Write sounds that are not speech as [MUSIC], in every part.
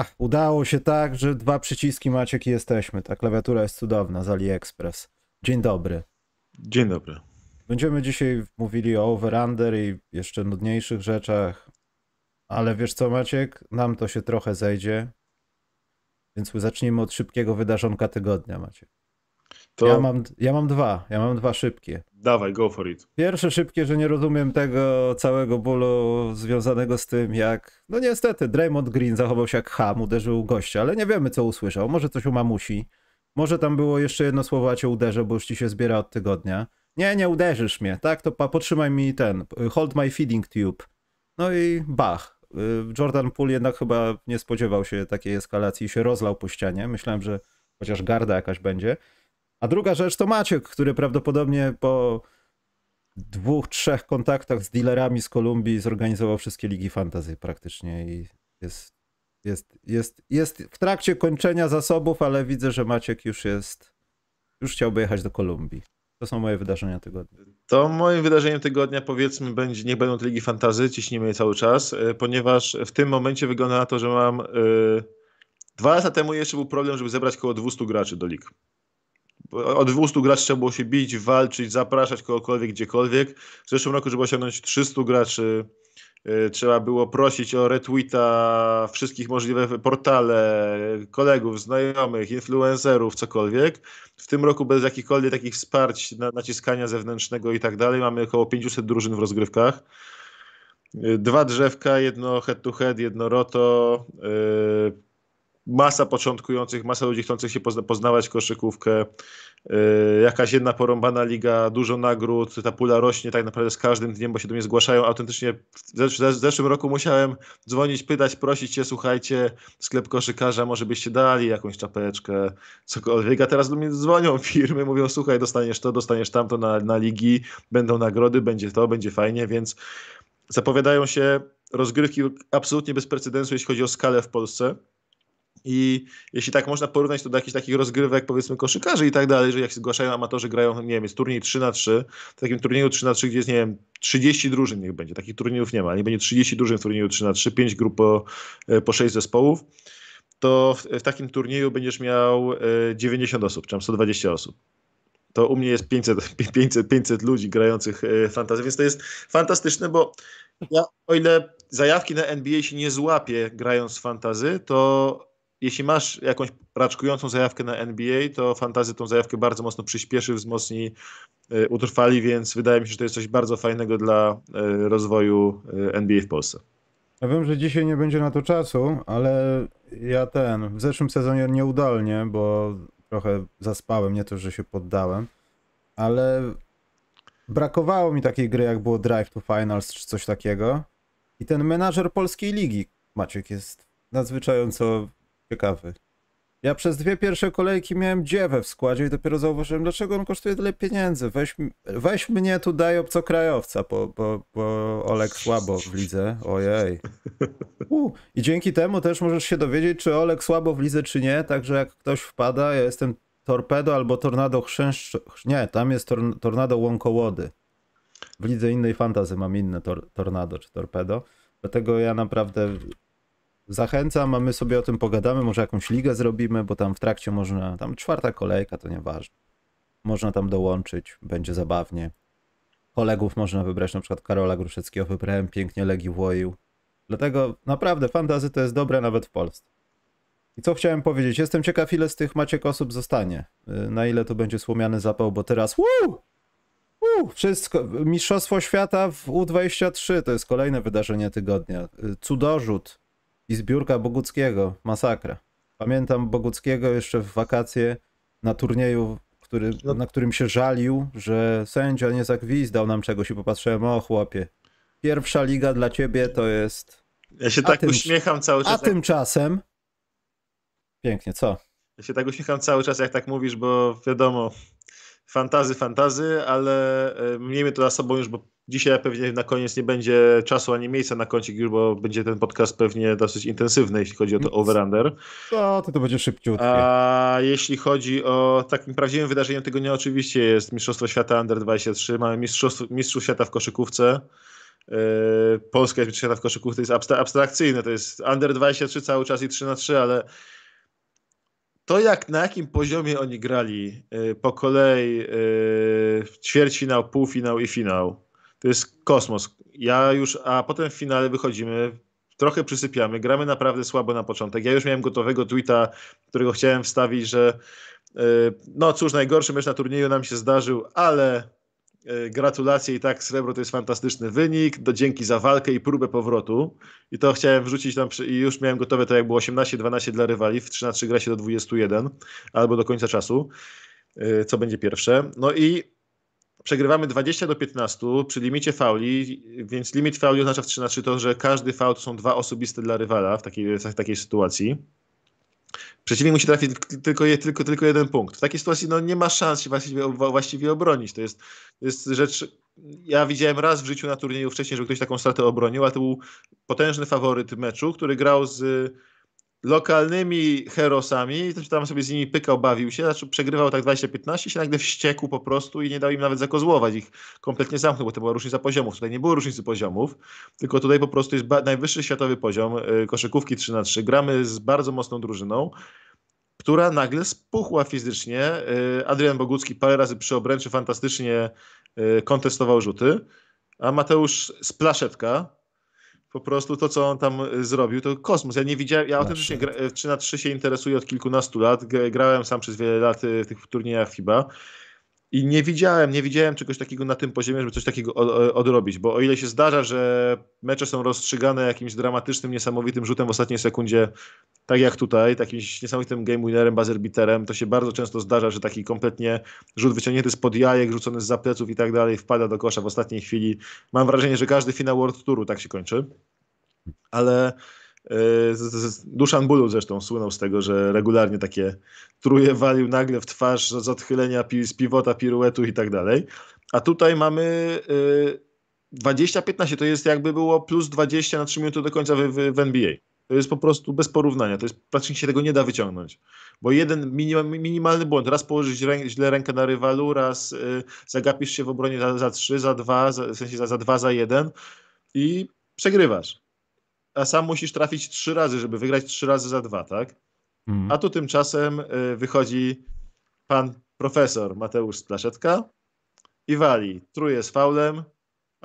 Ach, udało się tak, że dwa przyciski Maciek i jesteśmy. Ta klawiatura jest cudowna z AliExpress. Dzień dobry. Dzień dobry. Będziemy dzisiaj mówili o over-under i jeszcze nudniejszych rzeczach, ale wiesz co Maciek, nam to się trochę zejdzie, więc zacznijmy od szybkiego wydarzonka tygodnia Maciek. To... Ja, mam, ja mam dwa, ja mam dwa szybkie. Dawaj, go for it. Pierwsze szybkie, że nie rozumiem tego całego bólu związanego z tym, jak, no niestety, Draymond Green zachował się jak ham, uderzył gościa, ale nie wiemy, co usłyszał. Może coś u mamusi, może tam było jeszcze jedno słowo, a cię uderzę, bo już ci się zbiera od tygodnia. Nie, nie uderzysz mnie, tak? To pa, potrzymaj mi ten, hold my feeding tube. No i bach. Y, Jordan Poole jednak chyba nie spodziewał się takiej eskalacji i się rozlał po ścianie. Myślałem, że chociaż garda jakaś będzie. A druga rzecz to Maciek, który prawdopodobnie po dwóch, trzech kontaktach z dealerami z Kolumbii zorganizował wszystkie ligi fantasy praktycznie i jest, jest, jest, jest w trakcie kończenia zasobów, ale widzę, że Maciek już jest, już chciałby jechać do Kolumbii. To są moje wydarzenia tygodnia. To moim wydarzeniem tygodnia powiedzmy będzie, niech będą te ligi fantazy, ciśnijmy je cały czas, e, ponieważ w tym momencie wygląda na to, że mam... Yy, dwa lata temu jeszcze był problem, żeby zebrać około 200 graczy do lig od 200 graczy trzeba było się bić, walczyć, zapraszać kogokolwiek, gdziekolwiek. W zeszłym roku, żeby osiągnąć 300 graczy, y, trzeba było prosić o retweeta wszystkich możliwych portale, kolegów, znajomych, influencerów, cokolwiek. W tym roku bez jakichkolwiek takich wsparć, naciskania zewnętrznego i tak dalej, mamy około 500 drużyn w rozgrywkach. Y, dwa drzewka, jedno head to head, jedno roto, yy, masa początkujących, masa ludzi chcących się pozna poznawać koszykówkę, yy, jakaś jedna porąbana liga, dużo nagród, ta pula rośnie tak naprawdę z każdym dniem, bo się do mnie zgłaszają autentycznie. W, w zeszłym roku musiałem dzwonić, pytać, prosić się, słuchajcie, sklep koszykarza, może byście dali jakąś czapeczkę, cokolwiek, a teraz do mnie dzwonią [LAUGHS] firmy, mówią, słuchaj, dostaniesz to, dostaniesz tamto na, na ligi, będą nagrody, będzie to, będzie fajnie, więc zapowiadają się rozgrywki absolutnie bez precedensu, jeśli chodzi o skalę w Polsce. I jeśli tak można porównać to do jakichś takich rozgrywek, powiedzmy, koszykarzy i tak dalej, że jak się zgłaszają amatorzy, grają, nie wiem, jest turniej 3 na 3 w takim turnieju 3 na 3 gdzie jest, nie wiem, 30 drużyn niech będzie, takich turniejów nie ma, nie będzie 30 drużyn w turnieju 3 na 3 5 grup po, e, po 6 zespołów, to w, w takim turnieju będziesz miał 90 e, osób, czy tam 120 osób. To u mnie jest 500, 500, 500 ludzi grających e, fantazy, więc to jest fantastyczne, bo ja, o ile zajawki na NBA się nie złapie grając fantazy, to jeśli masz jakąś raczkującą zajawkę na NBA, to fantazy tą zajawkę bardzo mocno przyspieszy, wzmocni, y, utrwali, więc wydaje mi się, że to jest coś bardzo fajnego dla y, rozwoju y, NBA w Polsce. Ja wiem, że dzisiaj nie będzie na to czasu, ale ja ten, w zeszłym sezonie nieudolnie, bo trochę zaspałem, nie to, że się poddałem, ale brakowało mi takiej gry, jak było Drive to Finals czy coś takiego. I ten menadżer polskiej ligi, Maciek, jest nadzwyczajająco ciekawy. Ja przez dwie pierwsze kolejki miałem dziewę w składzie i dopiero zauważyłem, dlaczego on kosztuje tyle pieniędzy. Weź, weź mnie tu, daj obcokrajowca, bo, bo, bo Olek słabo w lidze. Ojej. U, I dzięki temu też możesz się dowiedzieć, czy Olek słabo w lidze, czy nie. Także jak ktoś wpada, ja jestem Torpedo albo Tornado Chrzęszcz... Nie, tam jest tor, Tornado Łąkołody. W lidze innej fantazy mam inne tor, Tornado czy Torpedo. Dlatego ja naprawdę zachęcam, a my sobie o tym pogadamy, może jakąś ligę zrobimy, bo tam w trakcie można, tam czwarta kolejka, to nieważne. Można tam dołączyć, będzie zabawnie. Kolegów można wybrać, na przykład Karola Gruszyckiego wybrałem, pięknie Legi Włoił. Dlatego naprawdę fantazy to jest dobre nawet w Polsce. I co chciałem powiedzieć, jestem ciekaw ile z tych Maciek osób zostanie. Y, na ile to będzie słomiany zapał, bo teraz wuu, wszystko, Mistrzostwo Świata w U23 to jest kolejne wydarzenie tygodnia. Y, cudorzut, i zbiórka Boguckiego. Masakra. Pamiętam Boguckiego jeszcze w wakacje na turnieju, który, no. na którym się żalił, że sędzia nie zagwizdał nam czegoś i popatrzyłem, o chłopie, pierwsza liga dla ciebie to jest... Ja się tak tym, uśmiecham cały czas. A jak... tymczasem... Pięknie, co? Ja się tak uśmiecham cały czas, jak tak mówisz, bo wiadomo, fantazy, fantazy, ale e, miejmy to za sobą już, bo dzisiaj pewnie na koniec nie będzie czasu ani miejsca na kącik już, bo będzie ten podcast pewnie dosyć intensywny, jeśli chodzi o to over-under. No, to to będzie szybciutkie. A jeśli chodzi o takim prawdziwym wydarzeniem tygodnia, oczywiście jest Mistrzostwo Świata Under 23, mamy Mistrzostwo, Mistrzów Świata w koszykówce. Polska jest mistrzostwa w koszykówce, to jest abstrakcyjne, to jest under 23 cały czas i 3 na 3, ale to jak, na jakim poziomie oni grali po kolei ćwierćfinał, półfinał i finał, to jest kosmos. Ja już, a potem w finale wychodzimy, trochę przysypiamy, gramy naprawdę słabo na początek. Ja już miałem gotowego tweeta, którego chciałem wstawić, że no cóż, najgorszy mecz na turnieju nam się zdarzył, ale E, gratulacje i tak srebro to jest fantastyczny wynik, do dzięki za walkę i próbę powrotu. I to chciałem wrzucić tam i już miałem gotowe to jak było 18-12 dla rywali, w 3 na 3 gra się do 21 albo do końca czasu, e, co będzie pierwsze. No i przegrywamy 20 do 15 przy limicie fauli, więc limit fauli oznacza w 3 na 3 to, że każdy faul to są dwa osobiste dla rywala w takiej, w takiej sytuacji. Przeciwnik musi trafić tylko, tylko, tylko jeden punkt. W takiej sytuacji no, nie ma szans się właściwie, właściwie obronić. To jest, to jest rzecz. Ja widziałem raz w życiu na turnieju wcześniej, że ktoś taką stratę obronił, ale to był potężny faworyt meczu, który grał z lokalnymi herosami, tam sobie z nimi pykał, bawił się, znaczy przegrywał tak 20-15 się nagle wściekł po prostu i nie dał im nawet zakozłować, ich kompletnie zamknął, bo to była różnica poziomów. Tutaj nie było różnicy poziomów, tylko tutaj po prostu jest najwyższy światowy poziom y, koszykówki 3 na 3 Gramy z bardzo mocną drużyną, która nagle spuchła fizycznie. Y, Adrian Bogucki parę razy przy obręczy fantastycznie y, kontestował rzuty, a Mateusz Splaszetka, po prostu to, co on tam y, zrobił, to kosmos. Ja nie widziałem, ja autentycznie gra, 3 na 3 się interesuję od kilkunastu lat. Grałem sam przez wiele lat y, w tych turniejach FIBA. I nie widziałem, nie widziałem czegoś takiego na tym poziomie, żeby coś takiego odrobić, bo o ile się zdarza, że mecze są rozstrzygane jakimś dramatycznym, niesamowitym rzutem w ostatniej sekundzie, tak jak tutaj, takim niesamowitym game winnerem, buzzer beaterem, to się bardzo często zdarza, że taki kompletnie rzut wyciągnięty spod jajek, rzucony z zapleców i tak dalej, wpada do kosza w ostatniej chwili. Mam wrażenie, że każdy finał World Touru tak się kończy. Ale E, Duszan Bulu zresztą słynął z tego, że regularnie takie truje walił nagle w twarz z odchylenia z piwota, piruetu i tak dalej. A tutaj mamy 20-15, e, to jest jakby było plus 20 na 3 minuty do końca w, w, w NBA. To jest po prostu bez porównania. To jest praktycznie się tego nie da wyciągnąć. Bo jeden minimalny błąd, raz położyć rę, źle rękę na rywalu, raz y, zagapisz się w obronie za, za 3, za 2, za, w sensie za, za 2, za 1 i przegrywasz a sam musisz trafić trzy razy, żeby wygrać trzy razy za dwa, tak? Mm. A tu tymczasem y, wychodzi pan profesor Mateusz Splaszetka i wali. Truje z faulem,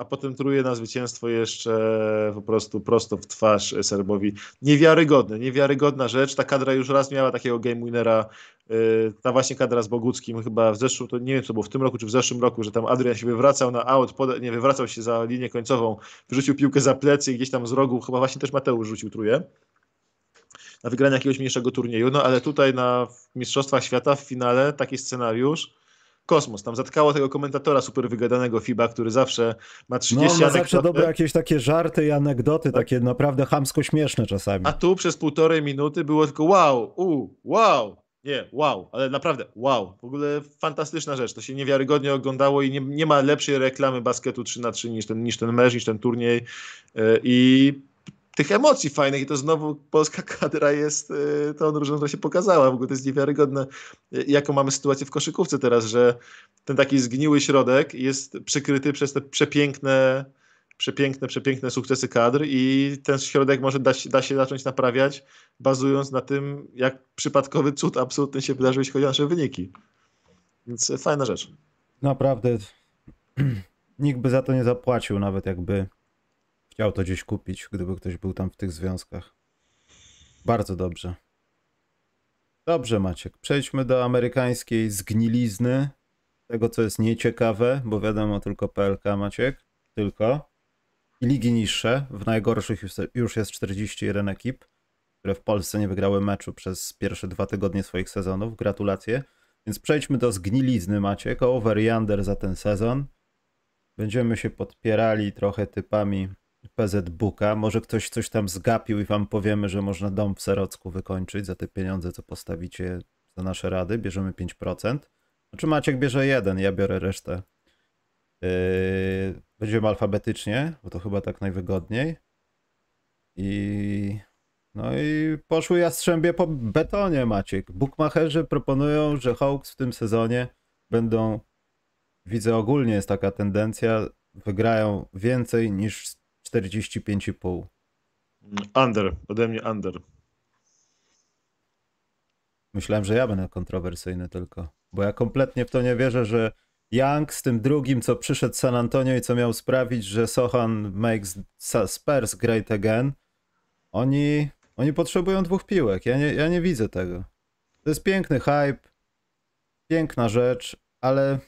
a potem truje na zwycięstwo jeszcze po prostu prosto w twarz Serbowi. Niewiarygodne, niewiarygodna rzecz. Ta kadra już raz miała takiego game winnera, y, ta właśnie kadra z Boguckim chyba w zeszłym, to nie wiem co było w tym roku czy w zeszłym roku, że tam Adrian się wywracał na out, nie wywracał się za linię końcową, wyrzucił piłkę za plecy i gdzieś tam z rogu, chyba właśnie też Mateusz rzucił truje na wygranie jakiegoś mniejszego turnieju, no ale tutaj na Mistrzostwach Świata w finale taki scenariusz kosmos. Tam zatkało tego komentatora super wygadanego FIBA, który zawsze ma 30 no, ma zawsze dobre jakieś takie żarty i anegdoty, tak. takie naprawdę hamsko śmieszne czasami. A tu przez półtorej minuty było tylko wow, u, wow, nie, wow, ale naprawdę wow. W ogóle fantastyczna rzecz. To się niewiarygodnie oglądało i nie, nie ma lepszej reklamy basketu 3 na 3 niż ten, niż ten mecz, niż ten turniej. E, I tych emocji fajnych i to znowu polska kadra jest y, tą drużyną, która się pokazała. W ogóle to jest niewiarygodne, y, jaką mamy sytuację w koszykówce teraz, że ten taki zgniły środek jest przykryty przez te przepiękne, przepiękne, przepiękne sukcesy kadr i ten środek może da, da się zacząć naprawiać, bazując na tym, jak przypadkowy cud absolutny się wydarzył, jeśli chodzi o nasze wyniki. Więc fajna rzecz. Naprawdę [CLEARS THROAT] nikt by za to nie zapłacił, nawet jakby chciał to gdzieś kupić, gdyby ktoś był tam w tych związkach. Bardzo dobrze. Dobrze, Maciek. Przejdźmy do amerykańskiej zgnilizny. Tego, co jest nieciekawe, bo wiadomo tylko PLK, Maciek. Tylko. I ligi niższe. W najgorszych już jest 41 ekip, które w Polsce nie wygrały meczu przez pierwsze dwa tygodnie swoich sezonów. Gratulacje. Więc przejdźmy do zgnilizny, Maciek. Over i under za ten sezon. Będziemy się podpierali trochę typami PZ Booka. Może ktoś coś tam zgapił i wam powiemy, że można dom w Serocku wykończyć za te pieniądze, co postawicie za nasze rady. Bierzemy 5%. Znaczy Maciek bierze jeden, ja biorę resztę. Yy, będziemy alfabetycznie, bo to chyba tak najwygodniej. I no i poszły jastrzębie po betonie, Maciek. Bookmacherzy proponują, że Hawks w tym sezonie będą, widzę ogólnie jest taka tendencja, wygrają więcej niż 45,5. Under, ode mnie under. Myślałem, że ja będę kontrowersyjny tylko, bo ja kompletnie w to nie wierzę, że Young z tym drugim, co przyszedł San Antonio i co miał sprawić, że Sohan makes Spurs great again, oni, oni potrzebują dwóch piłek. Ja nie, ja nie widzę tego. To jest piękny hype, piękna rzecz, ale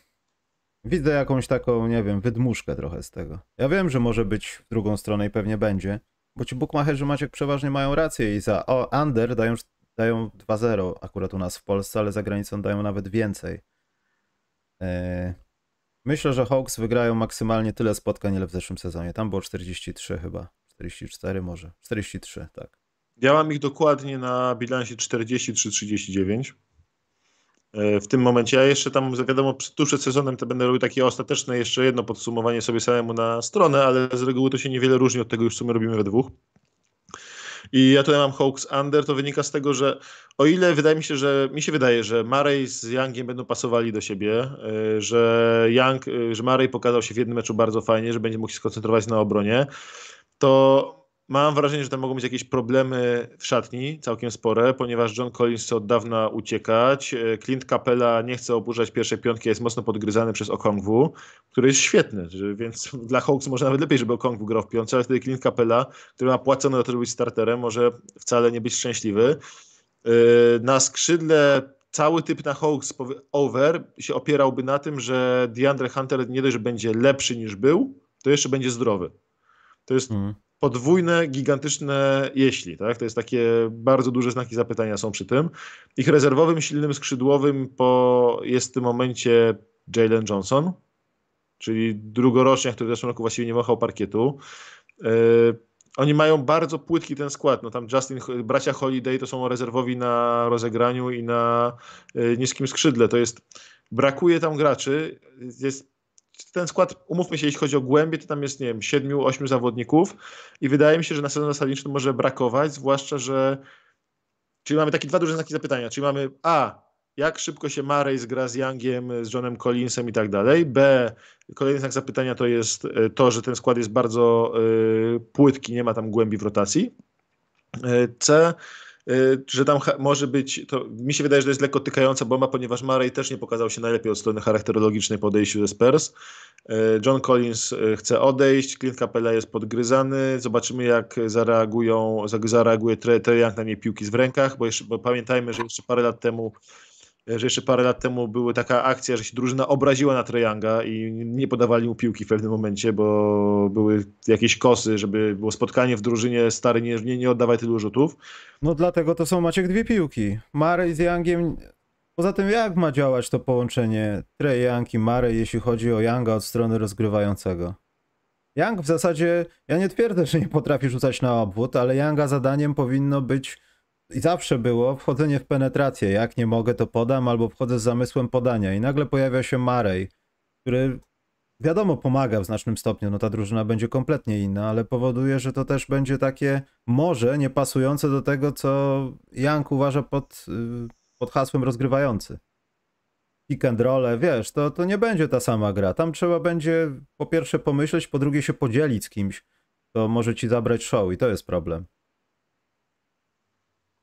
widzę jakąś taką, nie wiem, wydmuszkę trochę z tego. Ja wiem, że może być w drugą stronę i pewnie będzie, bo ci bookmacherzy Maciek przeważnie mają rację i za o, under dają, dają 2-0 akurat u nas w Polsce, ale za granicą dają nawet więcej. E, myślę, że Hawks wygrają maksymalnie tyle spotkań, ile w zeszłym sezonie. Tam było 43 chyba. 44 może. 43, tak. Ja mam ich dokładnie na bilansie 43-39. E, w tym momencie. Ja jeszcze tam, wiadomo, tuż przed sezonem to będę robił takie ostateczne jeszcze jedno podsumowanie sobie samemu na stronę, ale z reguły to się niewiele różni od tego już, co my robimy we dwóch. I ja tutaj mam Hawks Under, to wynika z tego, że o ile wydaje mi się, że mi się wydaje, że Murray z Youngiem będą pasowali do siebie, e, że Young, e, że Murray pokazał się w jednym meczu bardzo fajnie, że będzie mógł się skoncentrować na obronie, to Mam wrażenie, że tam mogą być jakieś problemy w szatni, całkiem spore, ponieważ John Collins chce od dawna uciekać. E, Clint Capella nie chce oburzać pierwszej piątki, jest mocno podgryzany przez Okongwu, który jest świetny, więc [LAUGHS] dla Hawks może nawet lepiej, żeby Okongwu grał w piątce, ale wtedy Clint Capella, który ma płacone do tego, żeby być starterem, może wcale nie być szczęśliwy. E, na skrzydle cały typ na Hawks over się opierałby na tym, że DeAndre Hunter nie dość, że będzie lepszy niż był, to jeszcze będzie zdrowy. To jest mm podwójne, gigantyczne jeśli. Tak? To jest takie bardzo duże znaki zapytania są przy tym. Ich rezerwowym, silnym skrzydłowym po, jest w tym momencie Jalen Johnson, czyli drugoroczniak, który w zeszłym roku właściwie nie machał parkietu. Yy, oni mają bardzo płytki ten skład. No tam Justin, bracia Holiday to są rezerwowi na rozegraniu i na yy, niskim skrzydle. To jest, brakuje tam graczy. Jest ten skład, umówmy się, jeśli chodzi o głębię, to tam jest, nie wiem, siedmiu, ośmiu zawodników i wydaje mi się, że na sezon zasadniczy może brakować, zwłaszcza, że czyli mamy takie dwa duże znaki zapytania, czyli mamy A, jak szybko się Murray zgra z Youngiem, z Johnem Collinsem i tak dalej. B, kolejny znak zapytania to jest e, to, że ten skład jest bardzo y, płytki, nie ma tam głębi w rotacji. E, C, Y, że tam może być, to mi się wydaje, że to jest lekko tykająca bomba, ponieważ Murray też nie pokazał się najlepiej od strony charakterologicznej po odejściu ze Spurs. Y, John Collins y, chce odejść, Clint Capella jest podgryzany, zobaczymy jak zareagują, zareaguje Trey Young na niej piłki w rękach, bo, jeszcze, bo pamiętajmy, że jeszcze parę lat temu że jeszcze parę lat temu była taka akcja, że się drużyna obraziła na Trejanga i nie podawali mu piłki w pewnym momencie, bo były jakieś kosy, żeby było spotkanie w drużynie stary, nie, nie, nie oddawaj tylu rzutów. No dlatego to są Maciek dwie piłki. Murray z Youngiem Poza tym jak ma działać to połączenie Trey Young i Murray, jeśli chodzi o Younga od strony rozgrywającego? Young w zasadzie, ja nie twierdzę, że nie potrafi rzucać na obwód, ale Younga zadaniem powinno być i zawsze było wchodzenie w penetrację. Jak nie mogę, to podam, albo wchodzę z zamysłem podania. I nagle pojawia się Marej, który wiadomo pomaga w znacznym stopniu. No ta drużyna będzie kompletnie inna, ale powoduje, że to też będzie takie może niepasujące do tego, co Jank uważa pod, y, pod hasłem rozgrywający. Pick and roll, wiesz, to, to nie będzie ta sama gra. Tam trzeba będzie po pierwsze pomyśleć, po drugie się podzielić z kimś, to może ci zabrać show i to jest problem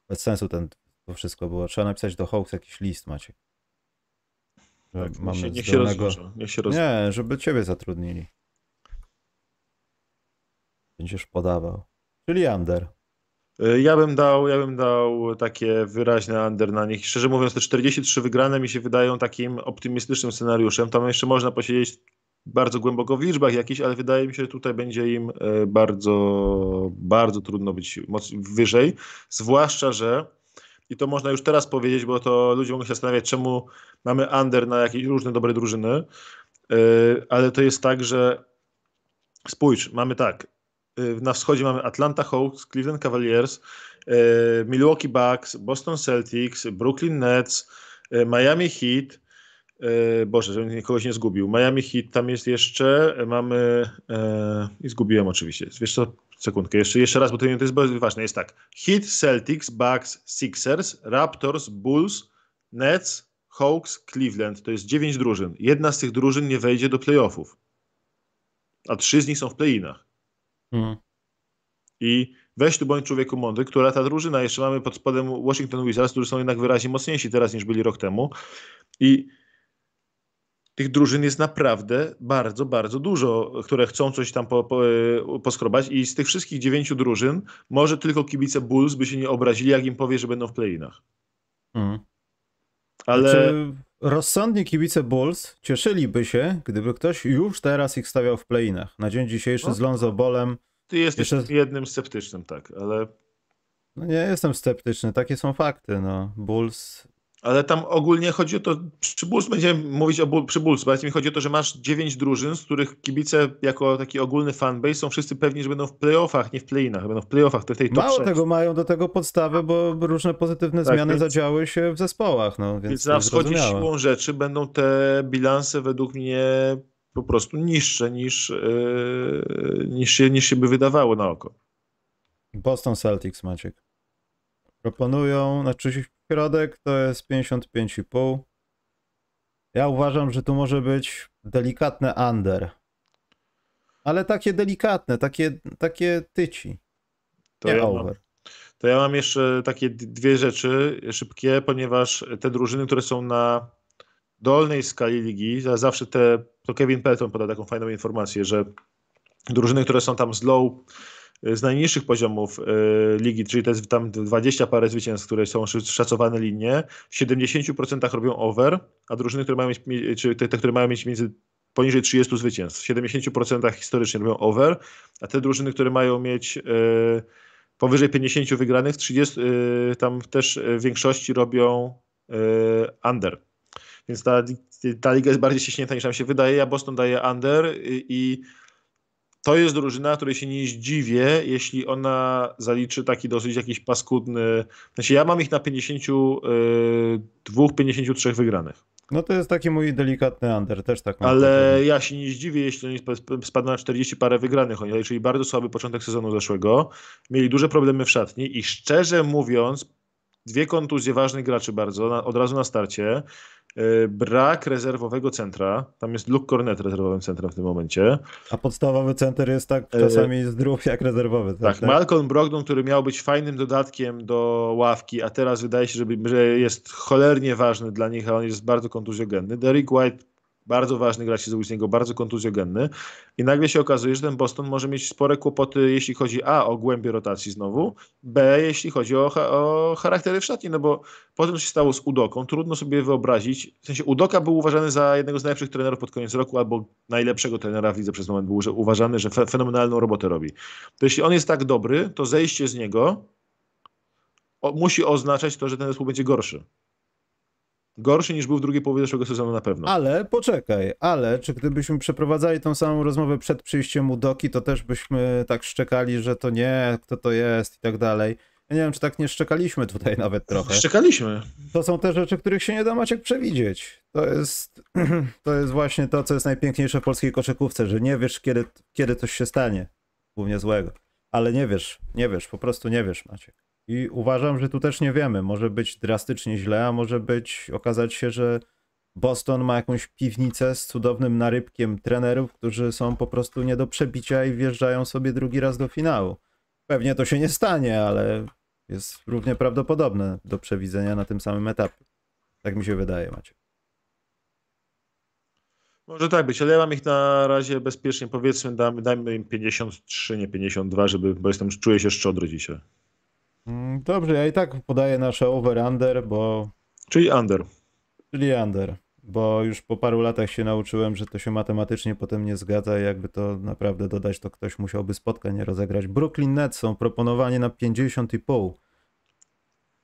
bez sensu ten, to wszystko było. Trzeba napisać do Hawks jakiś list, macie. Tak, mamy niech, się, zdolnego... się niech się Nie, żeby ciebie zatrudnili. Będziesz podawał. Czyli under. Y, ja bym dał, ja bym dał takie wyraźne under na nich. Szczerze mówiąc, te 43 wygrane mi się wydają takim optymistycznym scenariuszem. Tam jeszcze można posiedzieć bardzo głęboko w liczbach jakichś, ale wydaje mi się, że tutaj będzie im e, bardzo, bardzo trudno być wyżej. Zwłaszcza, że i to można już teraz powiedzieć, bo to ludzie mogą się zastanawiać, czemu mamy under na jakieś różne dobre drużyny, e, ale to jest tak, że spójrz, mamy tak, e, na wschodzie mamy Atlanta Hawks, Cleveland Cavaliers, Milwaukee Bucks, Boston Celtics, Brooklyn Nets, Miami Heat, Boże, żebym kogoś nie zgubił. Miami Heat tam jest jeszcze, mamy e, i zgubiłem oczywiście. Wiesz co, sekundkę, jeszcze, jeszcze raz, bo to, to jest bardzo ważne. Jest tak, Heat, Celtics, Bucks, Sixers, Raptors, Bulls, Nets, Hawks, Cleveland. To jest dziewięć drużyn. Jedna z tych drużyn nie wejdzie do playoffów. a trzy z nich są w play-inach. Hmm. I weź tu bądź człowieku mądry, która ta drużyna, jeszcze mamy pod spodem Washington Wizards, którzy są jednak wyraźnie mocniejsi teraz niż byli rok temu. I tych drużyn jest naprawdę bardzo, bardzo dużo, które chcą coś tam po, po, e, poskrobać i z tych wszystkich dziewięciu drużyn może tylko kibice Bulls by się nie obrazili, jak im powie, że będą w play-inach. Hmm. Ale... Znaczy, rozsądni kibice Bulls cieszyliby się, gdyby ktoś już teraz ich stawiał w play-inach. Na dzień dzisiejszy No. z Lonzo Bolem Ty jesteś Jeszcze- jednym sceptycznym, tak, ale, no nie jestem sceptyczny, takie są fakty. No. Bulls ale tam ogólnie chodzi o to, przy Bulls będziemy mówić o Bull, przy Bulls, bo mi chodzi o to, że masz dziewięć drużyn, z których kibice jako taki ogólny fanbase są wszyscy pewni, że będą w playoffach, nie w play-inach, będą w playoffach, to w tej Mało 6. tego mają do tego podstawy, bo różne pozytywne Tak, zmiany więc- zadziały się w zespołach, no więc, Więc na wschodzie siłą rzeczy będą te bilanse według mnie po prostu niższe niż, yy, niż, się, niż się by wydawało na oko. Boston Celtics, Maciek. Proponują, znaczy środek to jest 55,5. Ja uważam, że tu może być delikatne under. Ale takie delikatne, takie, takie tyci. To nie ja, mam, over. to ja mam jeszcze takie dwie rzeczy szybkie, ponieważ te drużyny, które są na dolnej skali ligi, za- zawsze te, to Kevin Pelton poda taką fajną informację, że drużyny, które są tam z low, z najniższych poziomów y, ligi, czyli to jest tam 20 parę zwycięstw, które są szacowane linie, w 70% robią over, a drużyny, które mają mieć, mi- czy te, te które mają mieć między poniżej 30 zwycięstw, w 70% historycznie robią over, a te drużyny, które mają mieć y, powyżej 50 wygranych, 30 y, tam też y, w większości robią y, under. Więc ta, ta liga jest bardziej ściśnięta niż nam się wydaje. Ja Boston daję under i, i to jest drużyna, której się nie zdziwię, jeśli ona zaliczy taki dosyć jakiś paskudny. Sensie ja mam ich na 52, 53 wygranych. No to jest taki mój delikatny under, też tak mam. Ale ja się nie zdziwię, jeśli oni sp- spadną na 40 parę wygranych. Oni zaliczyli bardzo słaby początek sezonu zeszłego. Mieli duże problemy w szatni i szczerze mówiąc, dwie kontuzje ważnych graczy bardzo, na, od razu na starcie. Yy, brak rezerwowego centra. Tam jest Luke Cornet rezerwowym centrem w tym momencie. A podstawowy center jest tak E, czasami zdrów jak rezerwowy. Tak, Malcolm Brogdon, który miał być fajnym dodatkiem do ławki, a teraz wydaje się, że, że jest cholernie ważny dla nich, a on jest bardzo kontuzjogenny. Derek White, bardzo ważny gracz się z niego, bardzo kontuzjogenny. I nagle się okazuje, że ten Boston może mieć spore kłopoty, jeśli chodzi A o głębię rotacji znowu, B jeśli chodzi o, o charaktery w szatni, no bo po tym, co się stało z Udoką, trudno sobie wyobrazić, w sensie Udoka był uważany za jednego z najlepszych trenerów pod koniec roku, albo najlepszego trenera w lidze przez moment był że uważany, że fe, fenomenalną robotę robi. To jeśli on jest tak dobry, to zejście z niego o, musi oznaczać to, że ten zespół będzie gorszy. Gorszy niż był w drugiej połowie zeszłego sezonu na pewno. Ale poczekaj, ale czy gdybyśmy przeprowadzali tą samą rozmowę przed przyjściem Udoki, to też byśmy tak szczekali, że to nie, kto to jest i tak dalej. Ja nie wiem, czy tak nie szczekaliśmy tutaj [LAUGHS] nawet trochę. Szczekaliśmy. To są te rzeczy, których się nie da Maciek przewidzieć. To jest, [CLEARS THROAT] to jest właśnie to, co jest najpiękniejsze w polskiej koszykówce, że nie wiesz, kiedy, kiedy coś się stanie. Głównie złego. Ale nie wiesz, nie wiesz, po prostu nie wiesz, Maciek. I uważam, że tu też nie wiemy. Może być drastycznie źle, a może być, okazać się, że Boston ma jakąś piwnicę z cudownym narybkiem trenerów, którzy są po prostu nie do przebicia i wjeżdżają sobie drugi raz do finału. Pewnie to się nie stanie, ale jest równie prawdopodobne do przewidzenia na tym samym etapie. Tak mi się wydaje, Macie. Może tak być, ale ja mam ich na razie bezpiecznie. Powiedzmy, damy, dajmy im 53, nie 52, żeby, bo jestem, czuję się szczodry dzisiaj. Mm, Dobrze, ja i tak podaję nasze over-under, bo... Czyli under. czyli under, bo już po paru latach się nauczyłem, że to się matematycznie potem nie zgadza i jakby to naprawdę dodać, to ktoś musiałby spotkań rozegrać. Brooklyn Nets są proponowani na 50,5.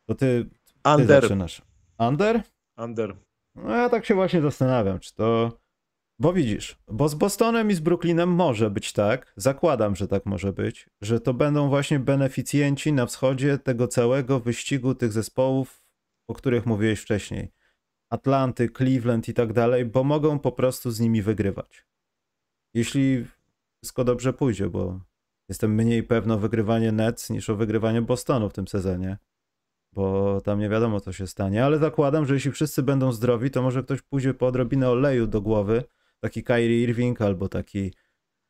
To ty, ty Under. zaczynasz. Under? Under. No ja tak się właśnie zastanawiam, czy to. Bo widzisz, bo z Bostonem i z Brooklynem może być tak, zakładam, że tak może być, że to będą właśnie beneficjenci na wschodzie tego całego wyścigu tych zespołów, o których mówiłeś wcześniej. Atlanty, Cleveland i tak dalej, bo mogą po prostu z nimi wygrywać. Jeśli wszystko dobrze pójdzie, bo jestem mniej pewny o wygrywanie Nets niż o wygrywanie Bostonu w tym sezonie bo tam nie wiadomo, co się stanie, ale zakładam, że jeśli wszyscy będą zdrowi, to może ktoś pójdzie po odrobinę oleju do głowy, taki Kyrie Irving albo taki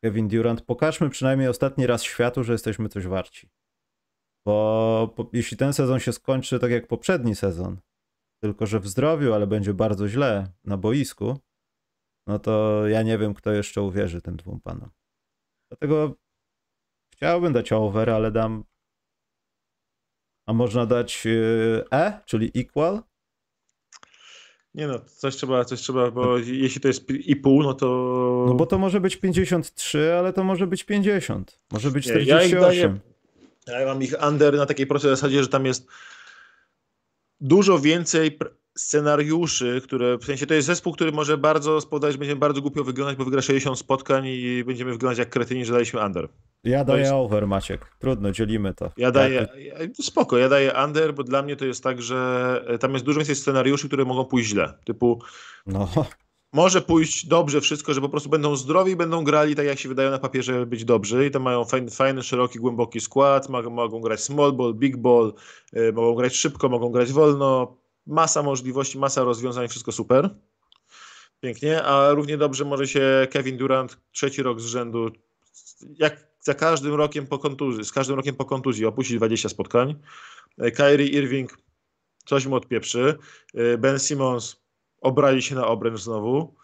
Kevin Durant, pokażmy przynajmniej ostatni raz światu, że jesteśmy coś warci. Bo po, jeśli ten sezon się skończy tak jak poprzedni sezon, tylko że w zdrowiu, ale będzie bardzo źle na boisku, no to ja nie wiem, kto jeszcze uwierzy tym dwóm panom. Dlatego chciałbym dać over, ale dam. A można dać y, E, czyli equal? Nie no, coś trzeba, coś trzeba, bo jeśli to jest i pół, no to... No bo to może być 53, ale to może być 50. Może być 48. Nie, ja, daję, ja mam ich under na takiej prostej zasadzie, że tam jest dużo więcej scenariuszy, które w sensie to jest zespół, który może bardzo spowodować, że będziemy bardzo głupio wyglądać, bo wygra 60 spotkań i będziemy wyglądać jak kretyni, że daliśmy under. Ja daję jest... over, Maciek. Trudno, dzielimy to. Ja daję, spoko, ja daję under, bo dla mnie to jest tak, że e, tam jest dużo więcej scenariuszy, które mogą pójść źle. Typu no. może pójść dobrze wszystko, że po prostu będą zdrowi i będą grali tak, jak się wydają na papierze być dobrzy i tam mają fajny, fajny szeroki, głęboki skład, mogą, mogą grać small ball, big ball, yy, mogą grać szybko, mogą grać wolno, masa możliwości, masa rozwiązań, wszystko super. Pięknie, a równie dobrze może się Kevin Durant trzeci rok z rzędu, jak za każdym rokiem po kontuzji, z każdym rokiem po kontuzji opuścić 20 spotkań. Kyrie Irving coś mu odpieprzy. Ben Simmons obrali się na obręcz znowu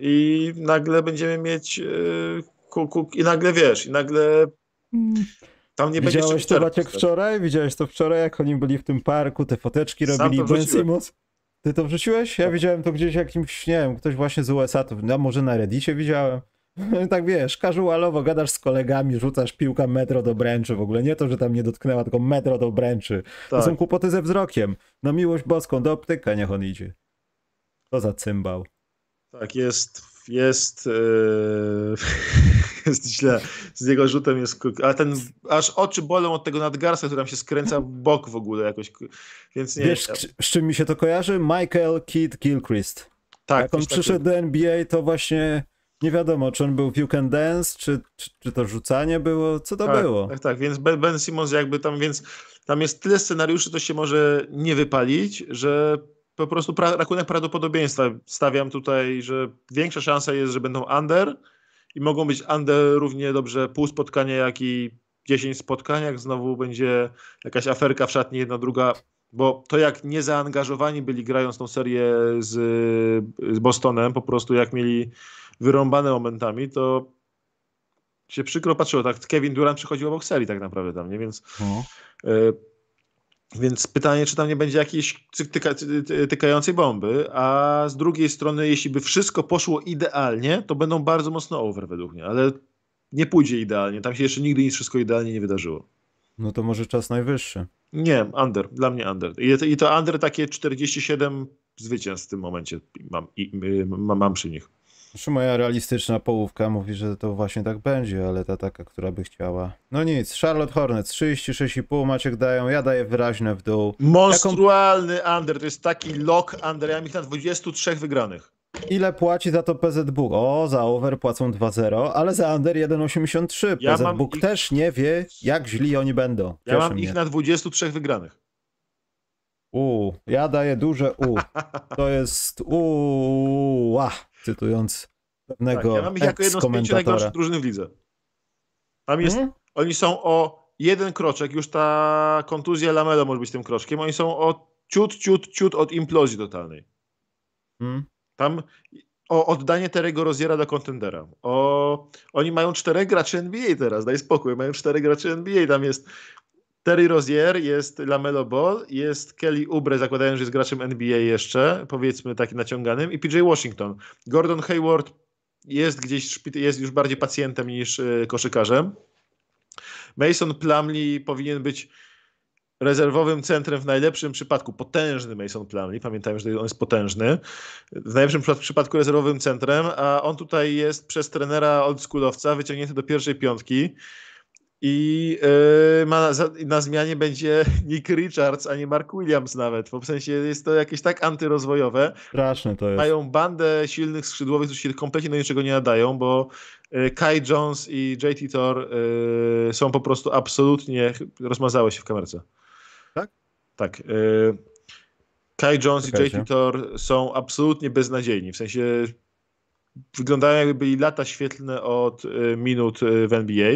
i nagle będziemy mieć i nagle wiesz, i nagle tam nie Widziałeś to Maciek wczoraj? Widziałeś to wczoraj, jak oni byli w tym parku, te foteczki robili, Ben Simmons? Ty to wrzuciłeś? Ja tak. widziałem to gdzieś jakimś, nie wiem, ktoś właśnie z USA, to no, może na Reddicie widziałem. [LAUGHS] tak wiesz, casualowo gadasz z kolegami, rzucasz piłkę metro do bręczy w ogóle. Nie to, że tam nie dotknęła, tylko metro do bręczy. Tak. To są kłopoty ze wzrokiem. Na miłość boską, do optyka niech on idzie. To za cymbał. Tak, jest, jest, yy, [LAUGHS] jest źle. Z jego rzutem jest, a ten, aż oczy bolą od tego nadgarstka, który tam się skręca w bok w ogóle jakoś, więc nie. Wiesz, z czym mi się to kojarzy? Michael Kidd Gilchrist. Tak. Jak on przyszedł tak. do NBA, to właśnie nie wiadomo, czy on był w You Can Dance, czy, czy, czy to rzucanie było, co to tak, było. Tak, tak, więc Ben, ben Simmons jakby tam, więc tam jest tyle scenariuszy, to się może nie wypalić, że po prostu pra, rachunek prawdopodobieństwa stawiam tutaj, że większa szansa jest, że będą under i mogą być under równie dobrze pół spotkania, jak i 10 spotkań, jak znowu będzie jakaś aferka w szatni, jedna, druga, bo to jak niezaangażowani byli grając tą serię z, z Bostonem, po prostu jak mieli wyrąbane momentami, to się przykro patrzyło. Tak, Kevin Durant przychodził obok serii tak naprawdę tam, nie? Więc, no. y, więc pytanie, czy tam nie będzie jakiejś tyka, tykającej bomby, a z drugiej strony, jeśli by wszystko poszło idealnie, to będą bardzo mocno over według mnie, ale nie pójdzie idealnie. Tam się jeszcze nigdy nic wszystko idealnie nie wydarzyło. No to może czas najwyższy. Nie, under. Dla mnie under. I to under takie 47 zwycięstw w tym momencie mam, i, mam, mam przy nich. Znaczy moja realistyczna połówka mówi, że to właśnie tak będzie, ale ta taka, która by chciała. No nic, Charlotte Hornets 36,5 Maciek dają, ja daję wyraźne w dół. Monstrualny Jaką... under, to jest taki lock under, ja mam ich na 23 wygranych. Ile płaci za to PZ Book? O, za over płacą 2,0, ale za under 1,83. Ja PZ Book ich... też nie wie, jak źli oni będą. Ja mam mnie. ich na 23 wygranych. U, ja daję duże U. [LAUGHS] To jest u, cytując pewnego tak, Ja mam ich jako jedną z pięciu najgorszych drużyn w lidze. Tam jest, hmm? Oni są o jeden kroczek, już ta kontuzja Lamelo może być tym kroczkiem, oni są o ciut, ciut, ciut od implozji totalnej. Hmm? Tam o oddanie Terego Roziera do kontendera. O, oni mają czterech graczy NBA teraz, daj spokój, mają czterech graczy NBA, tam jest Terry Rozier, jest Lamelo Ball, jest Kelly Oubre, zakładając, że jest graczem NBA jeszcze, powiedzmy takim naciąganym, i PJ Washington. Gordon Hayward jest gdzieś, jest już bardziej pacjentem niż e, koszykarzem. Mason Plumlee powinien być rezerwowym centrem w najlepszym przypadku, potężny Mason Plumlee, pamiętajmy, że on jest potężny, w najlepszym przypadku rezerwowym centrem, a on tutaj jest przez trenera oldschoolowca wyciągnięty do pierwszej piątki, i yy, ma, za, na zmianie będzie [LAUGHS] Nick Richards, a nie Mark Williams nawet. W sensie jest to jakieś tak antyrozwojowe. Straszne to jest. Mają bandę silnych skrzydłowych, którzy się kompletnie do niczego nie nadają, bo yy, Kai Jones i JT Thor yy, są po prostu absolutnie... Rozmazały się w kamerce. Tak? Tak. Yy, Kai Jones i JT Thor są absolutnie beznadziejni. W sensie wyglądają jakby byli lata świetlne od y, minut y, w NBA.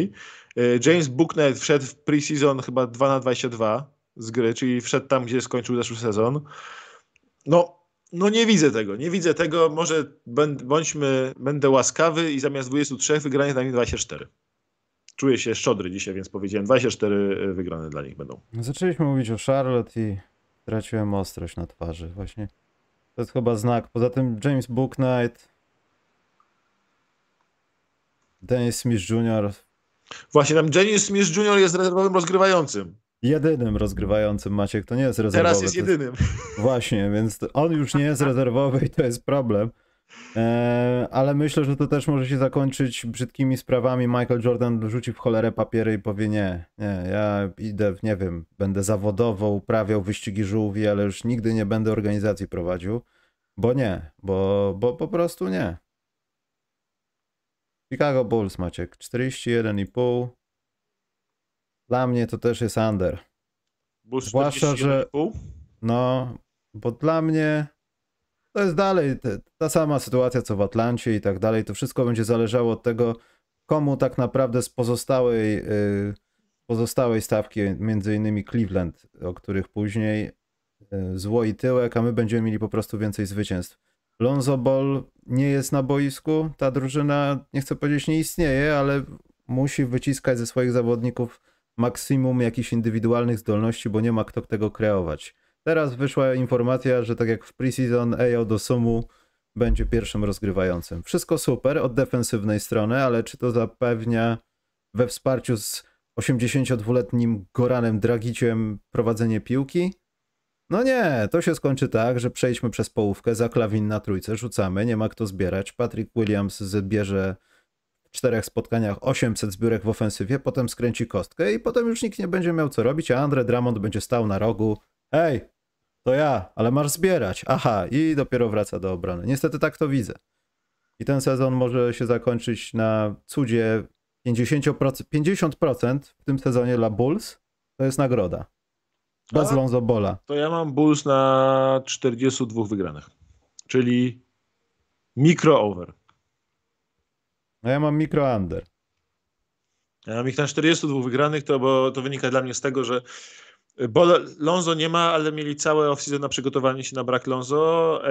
James Booknet wszedł w preseason chyba 2 na 22 z gry, czyli wszedł tam, gdzie skończył zeszły sezon. No, no nie widzę tego, nie widzę tego. Może bądźmy, będę łaskawy i zamiast 23 wygranych dla nich 24. Czuję się szczodry dzisiaj, więc powiedziałem 24 wygrane dla nich będą. Zaczęliśmy mówić o Charlotte i traciłem ostrość na twarzy. Właśnie to jest chyba znak. Poza tym James Booknight, Dennis Smith Jr. Właśnie tam Dennis Smith Jr. jest rezerwowym rozgrywającym. Jedynym rozgrywającym Maciek, to nie jest rezerwowy. Teraz jest jedynym. [LAUGHS] Właśnie, więc on już nie jest rezerwowy i to jest problem. E, ale myślę, że to też może się zakończyć brzydkimi sprawami. Michael Jordan rzuci w cholerę papiery i powie nie, nie, ja idę, nie wiem, będę zawodowo uprawiał wyścigi żółwi, ale już nigdy nie będę organizacji prowadził, bo nie, bo, bo po prostu nie. Chicago Bulls, Maciek, 41,5. Dla mnie to też jest under. Bulls Zwłaszcza, że no, bo dla mnie to jest dalej ta sama sytuacja co w Atlancie i tak dalej. To wszystko będzie zależało od tego, komu tak naprawdę z pozostałej, yy, pozostałej stawki, między innymi Cleveland, o których później yy, zło i tyłek, a my będziemy mieli po prostu więcej zwycięstw. Lonzo Ball nie jest na boisku, ta drużyna, nie chcę powiedzieć, nie istnieje, ale musi wyciskać ze swoich zawodników maksimum jakichś indywidualnych zdolności, bo nie ma kto tego kreować. Teraz wyszła informacja, że tak jak w preseason Ejo do Sumu będzie pierwszym rozgrywającym. Wszystko super od defensywnej strony, ale czy to zapewnia we wsparciu z 82-letnim Goranem Dragiciem prowadzenie piłki? No nie, to się skończy tak, że przejdźmy przez połówkę, za klawin na trójce, rzucamy, nie ma kto zbierać. Patrick Williams zbierze w czterech spotkaniach 800 zbiórek w ofensywie, potem skręci kostkę i potem już nikt nie będzie miał co robić, a Andre Drummond będzie stał na rogu, Hej, to ja, ale masz zbierać. Aha, i dopiero wraca do obrony. Niestety tak to widzę. I ten sezon może się zakończyć na cudzie 50%, 50% w tym sezonie dla Bulls. To jest nagroda. Bez Lonzo Bola. To ja mam Bulls na 42 wygranych. Czyli mikro over. No ja mam mikro under. Ja mam ich na 42 wygranych, to, bo to wynika dla mnie z tego, że bo Lonzo nie ma, ale mieli całe off na przygotowanie się na brak Lonzo.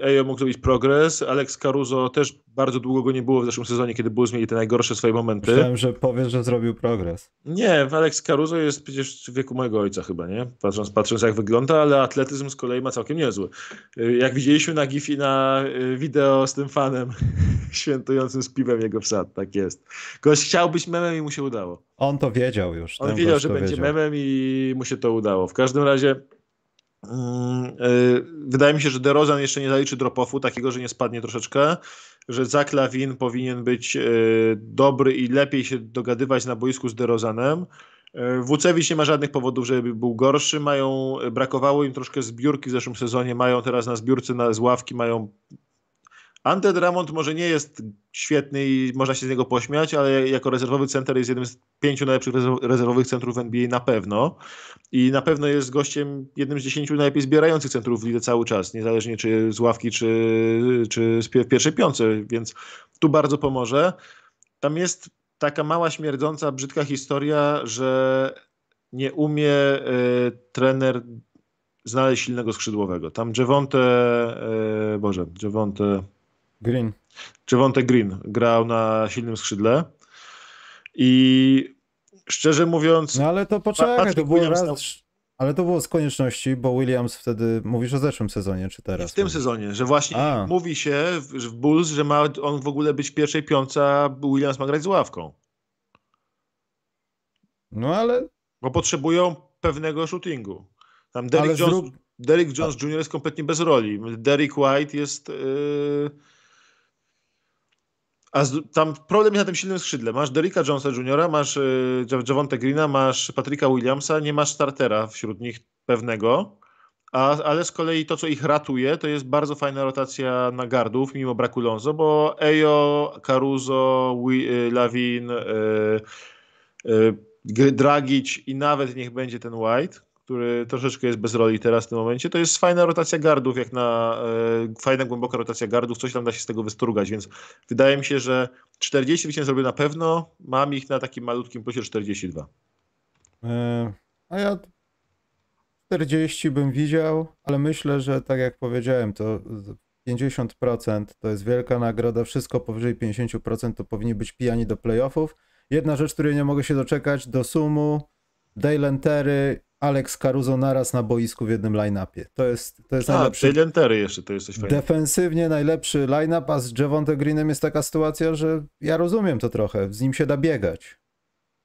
Ejo, mógł zrobić progres. Alex Caruso też bardzo długo go nie było w zeszłym sezonie, kiedy Bulls mieli te najgorsze swoje momenty. Myślałem, że powiesz, że zrobił progres. Nie, Alex Caruso jest przecież w wieku mojego ojca chyba, nie? Patrząc, patrząc jak wygląda, ale atletyzm z kolei ma całkiem niezły. Jak widzieliśmy na Gifi na y, wideo z tym fanem [LAUGHS] świętującym z piwem jego wsad, tak jest. Gość chciał być memem i mu się udało. On to wiedział już. On wiedział, że będzie wiedział. memem i mu się to udało. W każdym razie yy, wydaje mi się, że DeRozan jeszcze nie zaliczy drop-offu, takiego, że nie spadnie troszeczkę, że Zach Lawin powinien być yy, dobry i lepiej się dogadywać na boisku z DeRozanem. Yy, Wucewicz nie ma żadnych powodów, żeby był gorszy. Mają, brakowało im troszkę zbiórki w zeszłym sezonie. Mają teraz na zbiórce na, z ławki mają Ante Drummond może nie jest świetny i można się z niego pośmiać, ale jako rezerwowy center jest jednym z pięciu najlepszych rezerwowych centrów NBA na pewno. I na pewno jest gościem jednym z dziesięciu najlepiej zbierających centrów w lidze cały czas, niezależnie czy z ławki, czy, czy w pierwszej piące, więc tu bardzo pomoże. Tam jest taka mała, śmierdząca, brzydka historia, że nie umie y, trener znaleźć silnego skrzydłowego. Tam Javonte, y, Boże, Javonte Green. Javonte Green grał na silnym skrzydle i szczerze mówiąc... No ale to poczekaj, to było raz... Ale to było z konieczności, bo Williams wtedy, mówisz o zeszłym sezonie, czy teraz? w tym sezonie, że właśnie a. mówi się w, w Bulls, że ma on w ogóle być w pierwszej piątce, a Williams ma grać z ławką. No ale... Bo potrzebują pewnego shootingu. Tam Derrick Jones, zrób... Derrick Jones Jr. jest kompletnie bez roli. Derrick White jest... Yy a z, tam problem jest na tym silnym skrzydle. Masz Derricka Jonesa Jr., masz y, Javonte Greena, masz Patryka Williamsa, nie masz startera wśród nich pewnego, a, ale z kolei to, co ich ratuje, to jest bardzo fajna rotacja na gardów, mimo braku Lonzo, bo Ejo, Caruso, y, Lawin, y, y, Dragic i nawet niech będzie ten White, który troszeczkę jest bez roli teraz w tym momencie. To jest fajna rotacja gardów, jak na e, fajna, głęboka rotacja gardów, coś tam da się z tego wystrugać, więc wydaje mi się, że 40 zwycięstw zrobię na pewno, mam ich na takim malutkim plusie 42. E, a ja 40 bym widział, ale myślę, że tak jak powiedziałem, to 50% to jest wielka nagroda, wszystko powyżej 50% to powinni być pijani do playoffów. Jedna rzecz, której nie mogę się doczekać, do sumu Dale Terry, Alex Caruso naraz na boisku w jednym line-upie. To jest, to jest A, najlepszy... Dale Terry jeszcze, to jest coś fajnego. Defensywnie najlepszy line-up, a z Javonte Greenem jest taka sytuacja, że ja rozumiem to trochę, z nim się da biegać.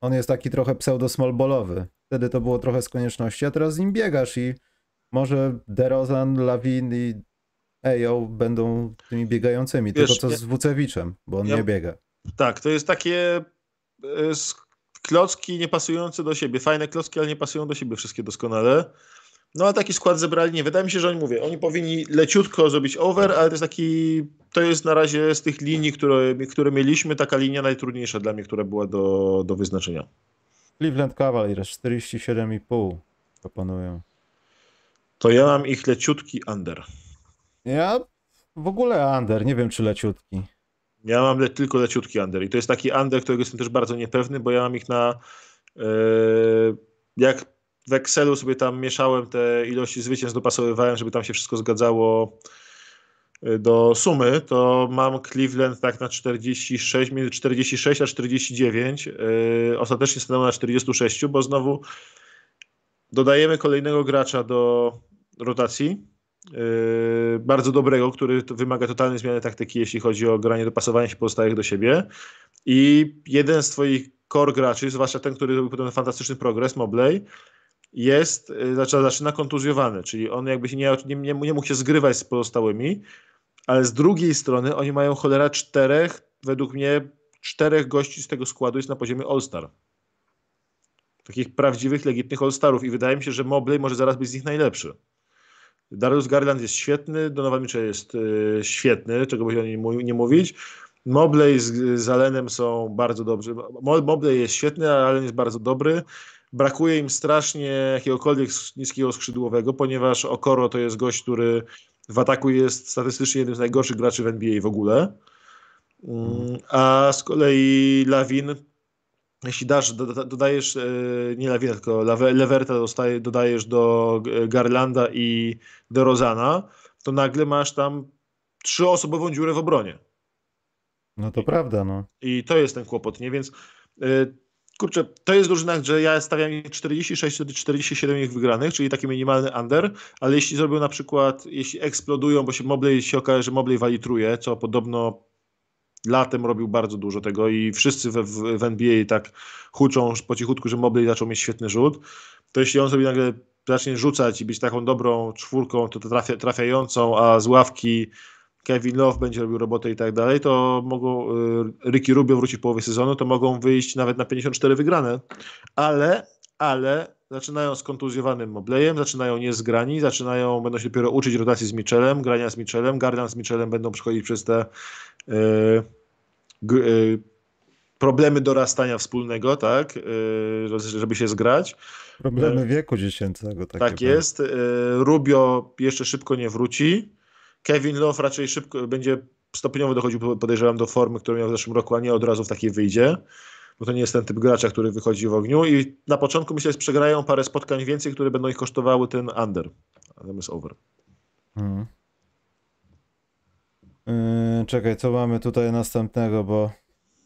On jest taki trochę pseudo-smallballowy. Wtedy to było trochę z konieczności, a teraz z nim biegasz i może DeRozan, Lawin i Ejo będą tymi biegającymi, Wiesz, tylko co z Wucewiczem, bo on ja- nie biega. Tak, to jest takie e, klocki niepasujące do siebie. Fajne klocki, ale nie pasują do siebie wszystkie doskonale. No a taki skład zebrali, nie. Wydaje mi się, że oni mówię, oni powinni leciutko zrobić over, ale to jest taki, to jest na razie z tych linii, które, które mieliśmy, taka linia najtrudniejsza dla mnie, która była do, do wyznaczenia. Cleveland Cavaliers 47,5 proponują. To ja mam ich leciutki under. Ja w ogóle under, nie wiem czy leciutki. Ja mam le, tylko leciutki under i to jest taki under, którego jestem też bardzo niepewny, bo ja mam ich na e, jak w Excelu sobie tam mieszałem te ilości zwycięstw, dopasowywałem, żeby tam się wszystko zgadzało e, do sumy, to mam Cleveland tak na 46, między 46 a 49. E, ostatecznie stanęło na 46, bo znowu dodajemy kolejnego gracza do rotacji. Yy, bardzo dobrego, który wymaga totalnej zmiany taktyki, jeśli chodzi o granie, dopasowanie się pozostałych do siebie. I jeden z twoich core graczy, zwłaszcza ten, który robił potem fantastyczny progres, Mobley, jest, yy, zaczyna, kontuzjowany, czyli on jakby się nie, nie, nie, nie mógł się zgrywać z pozostałymi, ale z drugiej strony oni mają cholera czterech, według mnie czterech gości z tego składu jest na poziomie All-Star. Takich prawdziwych, legitnych All-Starów i wydaje mi się, że Mobley może zaraz być z nich najlepszy. Darius Garland jest świetny, Donovan Mitchell jest y, świetny, czego by się nie, nie mówić. Mobley z, z Allenem są bardzo dobrzy. Mo- Mobley jest świetny, a Allen jest bardzo dobry. Brakuje im strasznie jakiegokolwiek niskiego skrzydłowego, ponieważ Okoro to jest gość, który w ataku jest statystycznie jednym z najgorszych graczy w NBA w ogóle. Mm, A z kolei Lawin, jeśli dasz, do- do- dodajesz e, nie Lawina, tylko Leverta dostaje, dodajesz do G- Garlanda i do Rozana, to nagle masz tam trzyosobową dziurę w obronie. No to prawda, no. I to jest ten kłopot, nie? Więc y, kurczę, to jest drużyna, że ja stawiam ich 46 do 47 ich wygranych, czyli taki minimalny under, ale jeśli zrobią na przykład, jeśli eksplodują, bo się Mobley się okaże, że Mobley walitruje, co podobno latem robił bardzo dużo tego i wszyscy w, w, w NBA tak huczą po cichutku, że Mobley zaczął mieć świetny rzut, to jeśli on sobie nagle zacznie rzucać i być taką dobrą czwórką, to, trafia, trafiającą, a z ławki Kevin Love będzie robił robotę i tak dalej, to mogą, y, Ricky Rubio wróci w połowie sezonu, to mogą wyjść nawet na 54 wygrane, ale, ale zaczynają z kontuzjowanym Mobleyem, zaczynają niezgrani, zaczynają, będą się dopiero uczyć rotacji z Mitchellem, grania z Mitchellem, Garland z Mitchellem będą przechodzić przez te y, g, y, problemy dorastania wspólnego, tak, y, żeby się zgrać. Problemy wieku dziecięcego. Tak jest. Rubio jeszcze szybko nie wróci. Kevin Love raczej szybko będzie stopniowo dochodził, podejrzewam, do formy, którą miał w zeszłym roku, a nie od razu w takiej wyjdzie. Bo to nie jest ten typ gracza, który wychodzi w ogniu. I na początku myślę, że przegrają parę spotkań więcej, które będą ich kosztowały ten under. Zamiast over. Mhm. Yy, czekaj, co mamy tutaj następnego, bo.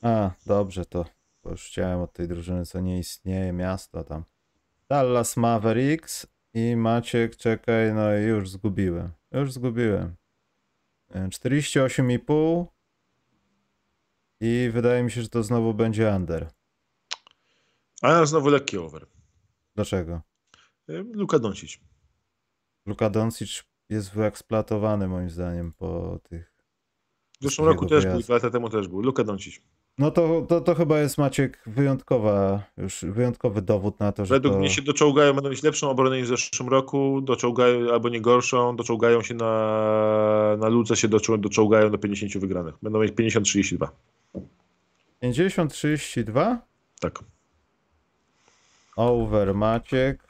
A, dobrze, to, to już chciałem od tej drużyny, co nie istnieje, miasto tam. Dallas Mavericks i Maciek, czekaj, no i już zgubiłem. Już zgubiłem. Yy, 48,5 i wydaje mi się, że to znowu będzie under. A ja znowu lekki over. Dlaczego? Luka Doncic. Luka Doncic jest wyeksploatowany moim zdaniem po tych W zeszłym roku też był, dwa lata temu też był. Luka Doncic. No to, to, to chyba jest Maciek wyjątkowa, już wyjątkowy dowód na to, że Według to... mnie się doczołgają, będą mieć lepszą obronę niż w zeszłym roku, doczołgają, albo nie gorszą, doczołgają się na, na ludze się doczo- doczołgają do 50 wygranych. Będą mieć 50-32. 50-32? Tak. Over Maciek.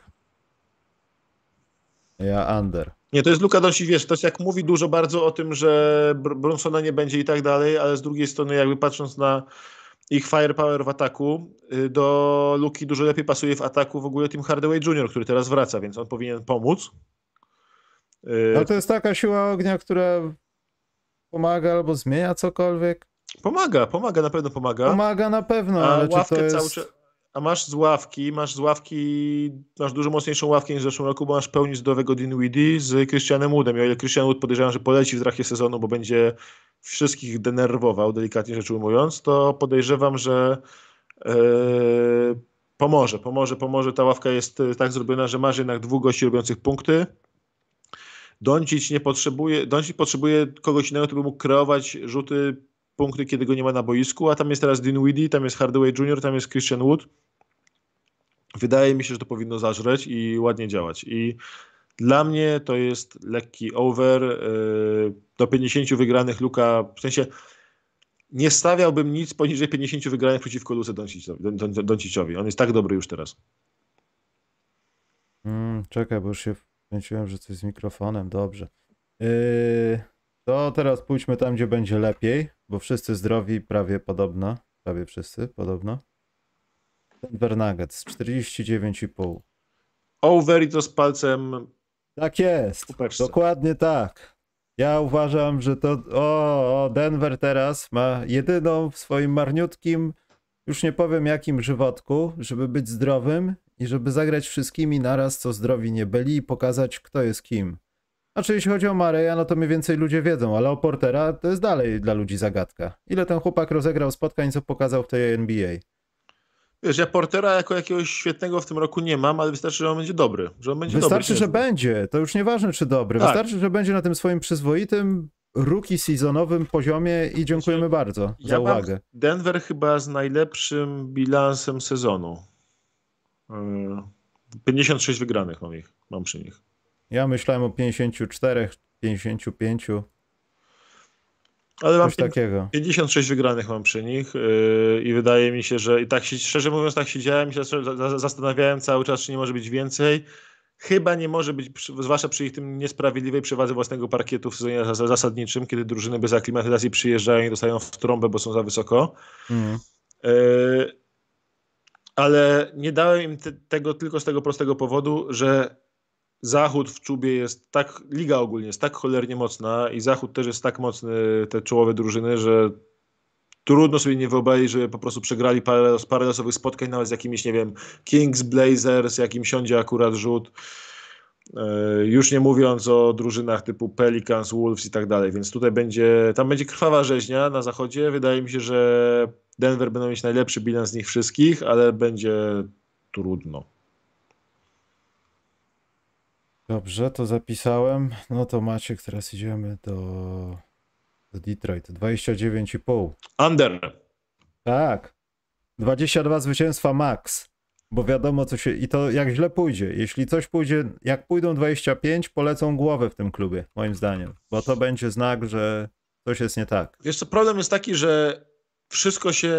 Ja under. Nie, to jest Luka Doncic, wiesz, to jest jak mówi dużo bardzo o tym, że Brunsona nie będzie i tak dalej, ale z drugiej strony jakby patrząc na ich firepower w ataku, y, do Luki dużo lepiej pasuje w ataku w ogóle Tim Hardaway Jr., który teraz wraca, więc on powinien pomóc. Y, no to jest taka siła ognia, która pomaga albo zmienia cokolwiek. Pomaga, pomaga, na pewno pomaga. Pomaga na pewno, A ale ławkę jest... cały A masz z ławki, masz z ławki, masz dużo mocniejszą ławkę niż w zeszłym roku, bo masz pełni zdrowego Dinwiddie z Christianem Woodem. I o ile Christian Wood podejrzewam, że poleci w trakcie sezonu, bo będzie wszystkich denerwował, delikatnie rzecz ujmując, to podejrzewam, że yy, pomoże, pomoże, pomoże. Ta ławka jest tak zrobiona, że masz jednak dwóch gości robiących punkty. Doncic nie potrzebuje, Doncic potrzebuje kogoś innego, kto by mógł kreować rzuty, punkty, kiedy go nie ma na boisku, a tam jest teraz Dinwiddie, tam jest Hardaway Jr., tam jest Christian Wood. Wydaje mi się, że to powinno zażreć i ładnie działać. I dla mnie to jest lekki over. Y, do 50 wygranych Luka, w sensie nie stawiałbym nic poniżej 50 wygranych przeciwko Luce Donciciowi. On jest tak dobry już teraz. Mm, czekaj, bo już się wkręciłem, że coś z mikrofonem. Dobrze. Yy, to teraz pójdźmy tam, gdzie będzie lepiej, bo wszyscy zdrowi, prawie podobno. Prawie wszyscy, podobno. Denver Nuggets, 49,5. Over i to z palcem tak jest. Dokładnie tak. Ja uważam, że to. O, Denver teraz ma jedyną w swoim marniutkim, już nie powiem jakim żywotku, żeby być zdrowym i żeby zagrać wszystkimi naraz, co zdrowi nie byli i pokazać, kto jest kim. Znaczy, jeśli chodzi o Mareja, no to mniej więcej ludzie wiedzą, ale o Portera to jest dalej dla ludzi zagadka. Ile ten chłopak rozegrał spotkań, co pokazał w tej NBA? Wiesz, ja Portera jako jakiegoś świetnego w tym roku nie mam, ale wystarczy, że on będzie dobry. Że on będzie wystarczy, dobry, że będzie. To już nieważne, czy dobry. Tak. Wystarczy, że będzie na tym swoim przyzwoitym rookie sezonowym poziomie i dziękujemy znaczy, bardzo ja za uwagę. Denver chyba z najlepszym bilansem sezonu. 56 yy, wygranych mam ich, mam przy nich. Ja myślałem o 54, 55. Ale mam takiego. 56 wygranych mam przy nich yy, i wydaje mi się, że i tak się, szczerze mówiąc, tak siedziałem i się zastanawiałem cały czas, czy nie może być więcej. Chyba nie może być, zwłaszcza przy ich tym niesprawiedliwej przewadze własnego parkietu w sezonie zasadniczym, kiedy drużyny bez aklimatyzacji przyjeżdżają i dostają w trąbę, bo są za wysoko. Mm. Yy, ale nie dałem im te, tego tylko z tego prostego powodu, że Zachód w czubie jest tak, liga ogólnie jest tak cholernie mocna i Zachód też jest tak mocny, te czołowe drużyny, że trudno sobie nie wyobrazić, że po prostu przegrali parę, parę losowych spotkań nawet z jakimiś, nie wiem, Kings, Blazers, jakim siądzie akurat rzut. E, już nie mówiąc o drużynach typu Pelicans, Wolves i tak dalej, więc tutaj będzie, tam będzie krwawa rzeźnia na zachodzie. Wydaje mi się, że Denver będą mieć najlepszy bilans z nich wszystkich, ale będzie trudno. Dobrze, to zapisałem. No to Maciek, teraz idziemy do, do Detroit. 29,5. Under. Tak. 22 zwycięstwa max. Bo wiadomo, co się. I to jak źle pójdzie. Jeśli coś pójdzie, jak pójdą 25, polecą głowę w tym klubie, moim zdaniem. Bo to będzie znak, że coś jest nie tak. Wiesz co, problem jest taki, że wszystko się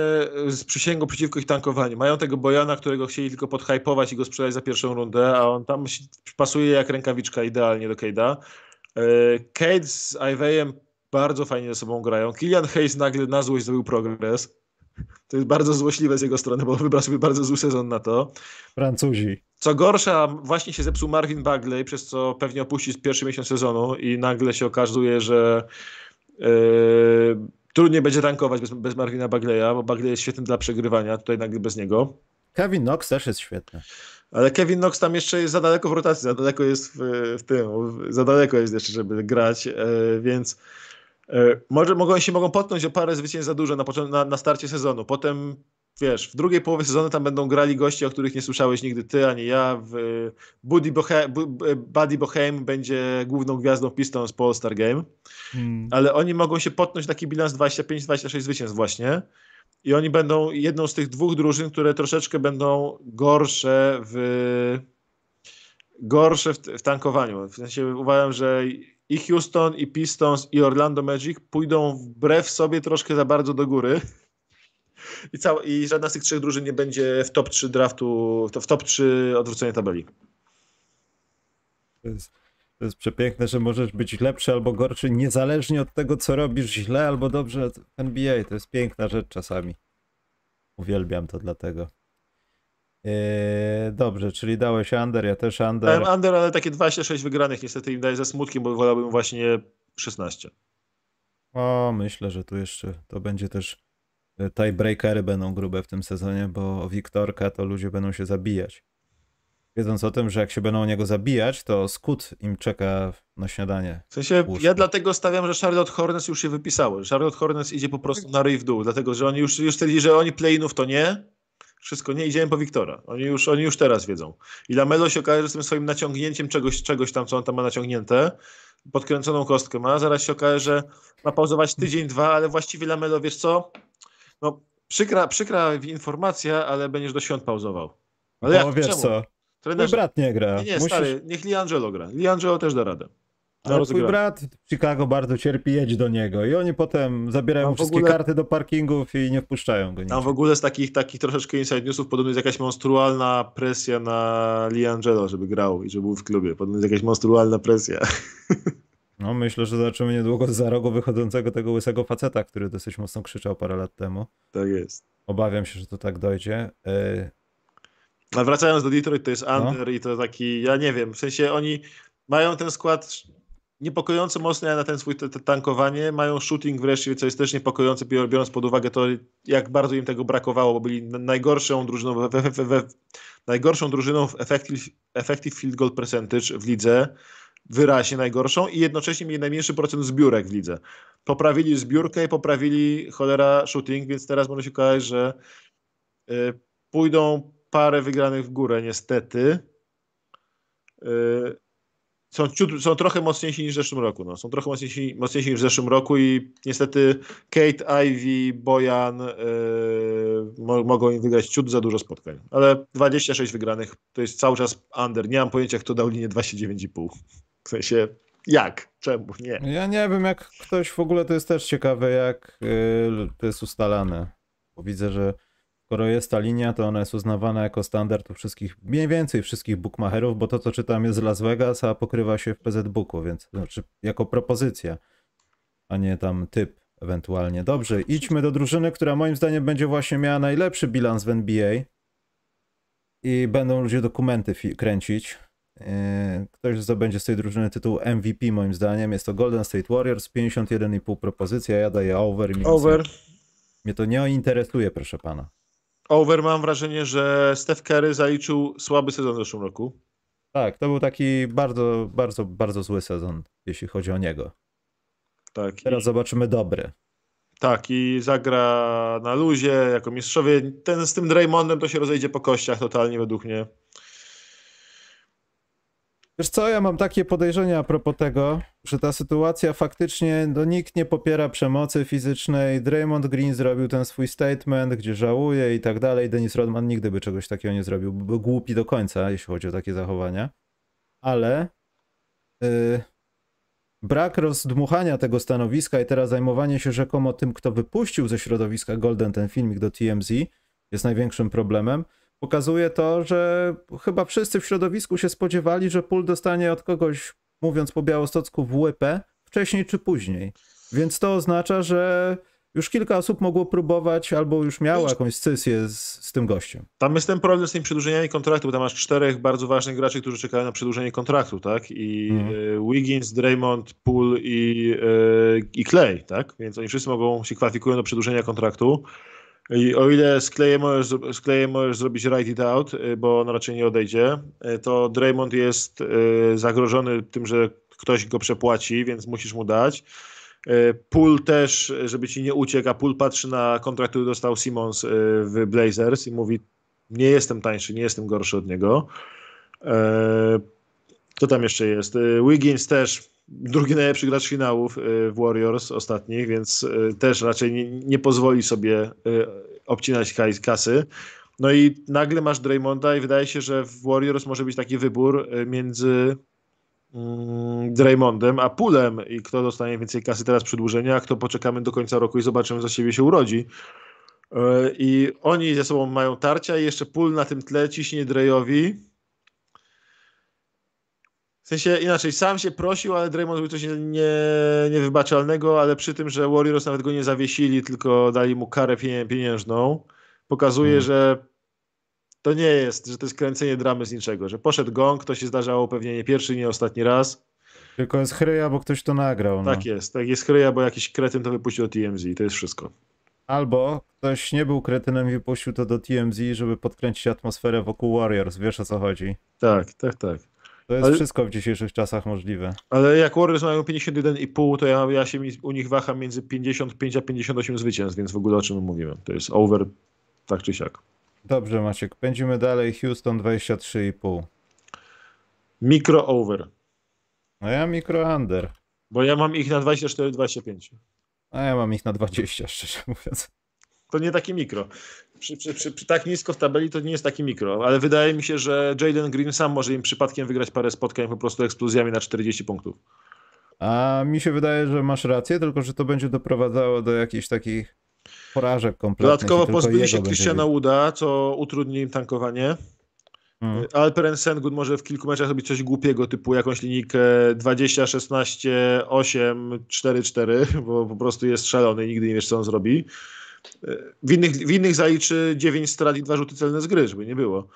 z przysięgą przeciwko ich tankowaniu. Mają tego Bojana, którego chcieli tylko podhypować i go sprzedać za pierwszą rundę, a on tam pasuje jak rękawiczka idealnie do Cade'a. Cade e, z Ivejem bardzo fajnie ze sobą grają. Kilian Hayes nagle na złość zrobił progres. To jest bardzo złośliwe z jego strony, bo wybrał sobie bardzo zły sezon na to. Francuzi. Co gorsza, właśnie się zepsuł Marvin Bagley, przez co pewnie opuści pierwszy miesiąc sezonu i nagle się okazuje, że yy, Trudniej będzie tankować bez, bez Marvina Bagleya, bo Bagley jest świetny dla przegrywania, tutaj nagle bez niego. Kevin Knox też jest świetny. Ale Kevin Knox tam jeszcze jest za daleko w rotacji, za daleko jest w, w tym, za daleko jest jeszcze, żeby grać, e, więc e, może mogą, się mogą potknąć o parę zwycięstw za dużo na, na, na starcie sezonu. Potem wiesz, w drugiej połowie sezonu tam będą grali goście, o których nie słyszałeś nigdy ty, ani ja. W, Buddy, Bohe, Buddy Boheim będzie główną gwiazdą Pistons po All-Star Game. Hmm. Ale oni mogą się potnąć taki bilans 25-26 zwycięstw właśnie. I oni będą jedną z tych dwóch drużyn, które troszeczkę będą gorsze w gorsze w, w tankowaniu. W sensie uważam, że i Houston, i Pistons, i Orlando Magic pójdą wbrew sobie troszkę za bardzo do góry i, cała, i żadna z tych trzech drużyn nie będzie w top 3 draftu, w top 3 odwrócenia tabeli. To jest, To jest przepiękne, że możesz być lepszy albo gorszy, niezależnie od tego, co robisz źle albo dobrze w NBA. To jest piękna rzecz czasami. Uwielbiam to dlatego. Eee, dobrze, czyli dałeś under, ja też under. Dałem under, ale takie 26 wygranych niestety im daje ze smutkiem, bo wolałbym właśnie 16. O, myślę, że tu jeszcze to będzie też tiebreakery będą grube w tym sezonie, bo o Wiktorka to ludzie będą się zabijać. Wiedząc o tym, że jak się będą o niego zabijać, to skut im czeka na śniadanie. W sensie, ja dlatego stawiam, że Charlotte Hornets już się wypisały. Charlotte Hornets idzie po prostu na ryj w dół, dlatego że oni już, już stwierdzili, że oni playinów to nie, wszystko nie, idziemy po Wiktora. Oni już, oni już teraz wiedzą. I Lamelo się okaże, że z tym swoim naciągnięciem czegoś, czegoś tam, co on tam ma naciągnięte, podkręconą kostkę ma, zaraz się okaże, że ma pauzować tydzień, dwa, ale właściwie Lamelo, wiesz co, no przykra, przykra informacja, ale będziesz do świąt pauzował. Ale no, jak, wiesz czemu? co, Trenerze... Mój brat nie gra. Nie, nie Musisz... stary, niech Liangelo gra. Liangelo też da radę. Ale twój brat w Chicago bardzo cierpi, jedź do niego i oni potem zabierają wszystkie ogóle... karty do parkingów i nie wpuszczają go. Tam w ogóle z takich, takich troszeczkę inside newsów podobno jest jakaś monstrualna presja na Liangelo, żeby grał i żeby był w klubie. Podobno jest jakaś monstrualna presja. [LAUGHS] No myślę, że zobaczymy niedługo za rogu wychodzącego tego łysego faceta, który dosyć mocno krzyczał parę lat temu. Tak jest. Obawiam się, że to tak dojdzie. E, ale wracając do Detroit, to jest no. under no. i to taki, ja nie wiem, w sensie oni mają ten skład niepokojąco mocny na ten swój tankowanie, mają shooting wreszcie, co jest też niepokojące, biorąc pod uwagę to, jak bardzo im tego brakowało, bo byli najgorszą drużyną, najgorszą drużyną w effective, effective field goal percentage w lidze, wyraźnie najgorszą i jednocześnie mieli najmniejszy procent zbiórek w lidze. Poprawili zbiórkę i poprawili cholera shooting, więc teraz może się okazać, że y, pójdą parę wygranych w górę, niestety. Y, są, ciut, są trochę mocniejsi niż w zeszłym roku. No. Są trochę mocniejsi, mocniejsi niż w zeszłym roku i niestety Kate, Ivy, Bojan yy, mogą im wygrać ciut za dużo spotkań. Ale 26 wygranych to jest cały czas under. Nie mam pojęcia, kto dał linię 29,5. W sensie jak? Czemu? Nie. Ja nie wiem, jak ktoś w ogóle to jest też ciekawe, jak yy, to jest ustalane. Bo widzę, że skoro jest ta linia, to ona jest uznawana jako standard u wszystkich, mniej więcej wszystkich bookmacherów, bo to, co czytam jest z Las Vegas, a pokrywa się w PZ Booku, więc znaczy jako propozycja, a nie tam typ ewentualnie. Dobrze, idźmy do drużyny, która moim zdaniem będzie właśnie miała najlepszy bilans w NBA i będą ludzie dokumenty kręcić. Yy, ktoś zdobędzie z tej drużyny tytuł MVP moim zdaniem. Jest to Golden State Warriors, 51,5 propozycja, ja daję over. Over. Mnie to nie interesuje, proszę pana. Over mam wrażenie, że Steph Curry zaliczył słaby sezon w zeszłym roku. Tak, to był taki bardzo, bardzo, bardzo zły sezon, jeśli chodzi o niego. Tak. Teraz i... zobaczymy dobry. Tak, i zagra na luzie jako mistrzowie. Ten z tym Draymondem to się rozejdzie po kościach totalnie według mnie. Wiesz co, ja mam takie podejrzenia a propos tego, że ta sytuacja faktycznie, no nikt nie popiera przemocy fizycznej. Draymond Green zrobił ten swój statement, gdzie żałuje i tak dalej. Dennis Rodman nigdy by czegoś takiego nie zrobił. Był głupi do końca, jeśli chodzi o takie zachowania. Ale yy, brak rozdmuchania tego stanowiska i teraz zajmowanie się rzekomo tym, kto wypuścił ze środowiska Golden ten filmik do TMZ jest największym problemem pokazuje to, że chyba wszyscy w środowisku się spodziewali, że Pól dostanie od kogoś, mówiąc po białostocku, w łypę wcześniej czy później. Więc to oznacza, że już kilka osób mogło próbować albo już miało jakąś scysję z, z tym gościem. Tam jest ten problem z tymi przedłużeniami kontraktu, bo tam masz czterech bardzo ważnych graczy, którzy czekają na przedłużenie kontraktu, tak? I mm. Wiggins, Draymond, Poole i, e, i Clay, tak? Więc oni wszyscy mogą się kwalifikują do przedłużenia kontraktu. I o ile z Klejem możesz, z możesz zrobić write it out, y, bo on raczej nie odejdzie, y, to Draymond jest y, zagrożony tym, że ktoś go przepłaci, więc musisz mu dać. Pool też, żeby ci nie uciekł, a Pool patrzy na kontrakt, który dostał Simmons w Blazers i mówi, nie jestem tańszy, nie jestem gorszy od niego. Co tam jeszcze jest? Wiggins też drugi najlepszy gracz finałów y, w Warriors ostatnich, więc y, też raczej nie, nie pozwoli sobie y, obcinać kasy. No i nagle masz Draymonda i wydaje się, że w Warriors może być taki wybór między mm, Draymondem a Pulem i kto dostanie więcej kasy teraz przedłużenia, a kto poczekamy do końca roku i zobaczymy, co siebie się urodzi. I oni ze sobą mają tarcia i jeszcze Pul na tym tle ciśnie Drayowi W sensie inaczej, sam się prosił, ale Draymond był coś nie, nie, niewybaczalnego, ale przy tym, że Warriors nawet go nie zawiesili, tylko dali mu karę pieniężną, pokazuje, hmm. że to nie jest, że to jest kręcenie dramy z niczego, że poszedł gong, to się zdarzało pewnie nie pierwszy, nie ostatni raz. Tylko jest chryja, bo ktoś to nagrał. No. Tak jest, tak jest chryja, bo jakiś kretyn to wypuścił do TMZ i to jest wszystko. Albo ktoś nie był kretynem i wypuścił to do TMZ, żeby podkręcić atmosferę wokół Warriors, wiesz o co chodzi. Tak, tak, tak. To jest ale, wszystko w dzisiejszych czasach możliwe. Ale jak Warriors mają 51,5, to ja, ja się u nich waham między 55 a 58 zwycięstw, więc w ogóle o czym mówimy. To jest over tak czy siak. Dobrze Maciek, pędzimy dalej. Houston 23,5. Mikro over. A ja mikro under. Bo ja mam ich na 24-25. A ja mam ich na 20, szczerze mówiąc. To nie taki mikro. Przy, przy, przy, przy, tak nisko w tabeli to nie jest taki mikro, ale wydaje mi się, że Jaden Green sam może im przypadkiem wygrać parę spotkań po prostu eksplozjami na 40 punktów. A mi się wydaje, że masz rację, tylko że to będzie doprowadzało do jakichś takich porażek kompletnych. Dodatkowo pozbyli się Christiana Wooda, co utrudni im tankowanie. Hmm. Alperen Sengun może w kilku meczach robić coś głupiego, typu jakąś linijkę 20, 16, 8, 4, 4, bo po prostu jest szalony i nigdy nie wiesz, co on zrobi. W innych, w innych zaliczy 9 strat i 2 rzuty celne z gry, żeby nie było.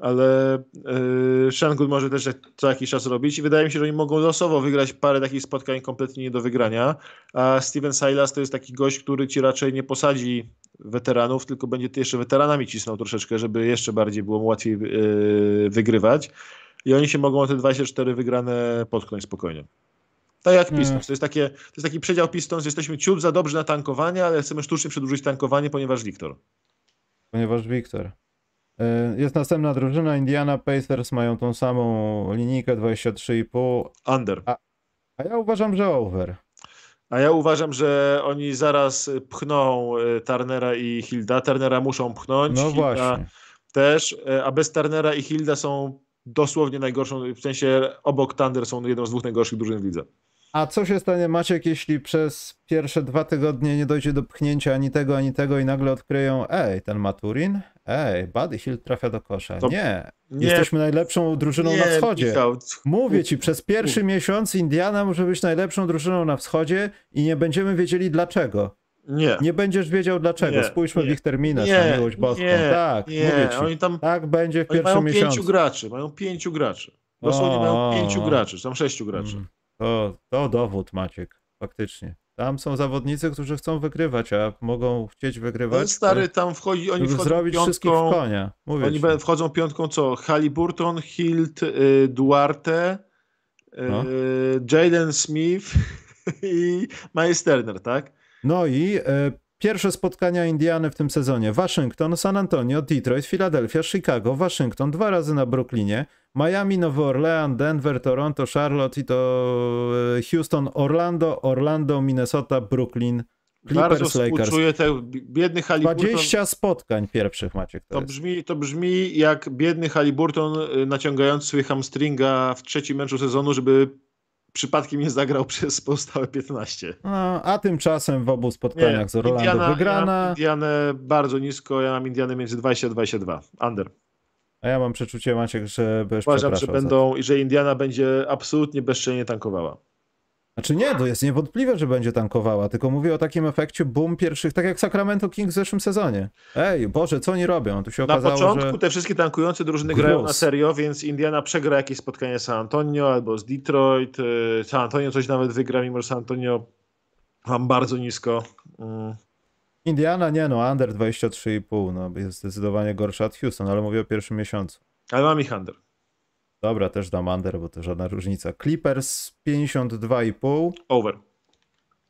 Ale yy, Shangun może też co jakiś czas robić i wydaje mi się, że oni mogą losowo wygrać parę takich spotkań kompletnie nie do wygrania, a Steven Silas to jest taki gość, który ci raczej nie posadzi weteranów, tylko będzie jeszcze weteranami cisnął troszeczkę, żeby jeszcze bardziej było mu łatwiej yy, wygrywać i oni się mogą o te 24 wygrane potknąć spokojnie. Tak jak Pistons. To jest, takie, to jest taki przedział Pistons, jesteśmy ciut za dobrzy na tankowanie, ale chcemy sztucznie przedłużyć tankowanie, ponieważ Wiktor. Ponieważ Wiktor. E, jest następna drużyna, Indiana Pacers mają tą samą linijkę 23,5. Under. A, a ja uważam, że over. A ja uważam, że oni zaraz pchną e, Turnera i Hilda. Turnera muszą pchnąć. No Hilda właśnie. Też, e, a bez Turnera i Hilda są dosłownie najgorszą, w sensie obok Thunder są jedną z dwóch najgorszych drużyn w lidze. A co się stanie, Maciek, jeśli przez pierwsze dwa tygodnie nie dojdzie do pchnięcia ani tego, ani tego i nagle odkryją, ej, ten Maturin, ej, Buddy Hill trafia do kosza. To... Nie. nie. Jesteśmy najlepszą drużyną nie, na wschodzie. Michał. Mówię ci, przez pierwszy miesiąc Indiana może być najlepszą drużyną na wschodzie i nie będziemy wiedzieli dlaczego. Nie. Nie będziesz wiedział dlaczego. Nie, Spójrzmy nie, w ich terminarz nie, na miłość boską. Tak, nie. mówię ci. Oni tam, tak będzie w pierwszym mają miesiącu. pięciu graczy, mają pięciu graczy. Dosłownie o, mają pięciu graczy, tam sześciu graczy. Mm. To, to dowód, Maciek, faktycznie. Tam są zawodnicy, którzy chcą wygrywać, a mogą chcieć wygrywać. No stary, tam wchodzi, oni wchodzą zrobić piątką, wszystkich w konia. Mówię oni ci. wchodzą piątką co? Halliburton, Hilt, y, Duarte, y, no. Jaden Smith [LAUGHS] i Miles Turner, tak? No i y, Pierwsze spotkania Indiany w tym sezonie: Waszyngton, San Antonio, Detroit, Philadelphia, Chicago, Waszyngton, dwa razy na Brooklynie, Miami, Nowy Orleans, Denver, Toronto, Charlotte i to e, Houston, Orlando, Orlando, Minnesota, Brooklyn, Clippers, Bardzo Lakers. te biedny Halliburton. 20 spotkań pierwszych macie. To, to brzmi, to brzmi jak biedny Halliburton e, naciągający sobie hamstringa w trzecim meczu sezonu, żeby przypadkiem nie zagrał przez pozostałe 15. No, a tymczasem w obu spotkaniach nie, z Orlando Indiana, wygrana. Ja mam Indianę bardzo nisko, ja mam Indianę między 20 a 22. Under. A ja mam przeczucie, Maciek, że będziesz Uważam, że będą i że Indiana będzie absolutnie bezczelnie tankowała. Znaczy nie, to jest niewątpliwe, że będzie tankowała, tylko mówię o takim efekcie boom pierwszych, tak jak Sacramento Kings w zeszłym sezonie. Ej, Boże, co oni robią? Tu się na okazało, początku że... te wszystkie tankujące drużyny Gruz. grają na serio, więc Indiana przegra jakieś spotkanie z San Antonio albo z Detroit. Y, San Antonio coś nawet wygra, mimo że San Antonio mam bardzo nisko. Mm. Indiana nie no, under 23,5, no jest zdecydowanie gorsza od Houston, ale mówię o pierwszym miesiącu. Ale mam ich under. Dobra, też dam under, bo to żadna różnica. Clippers 52,5. Over.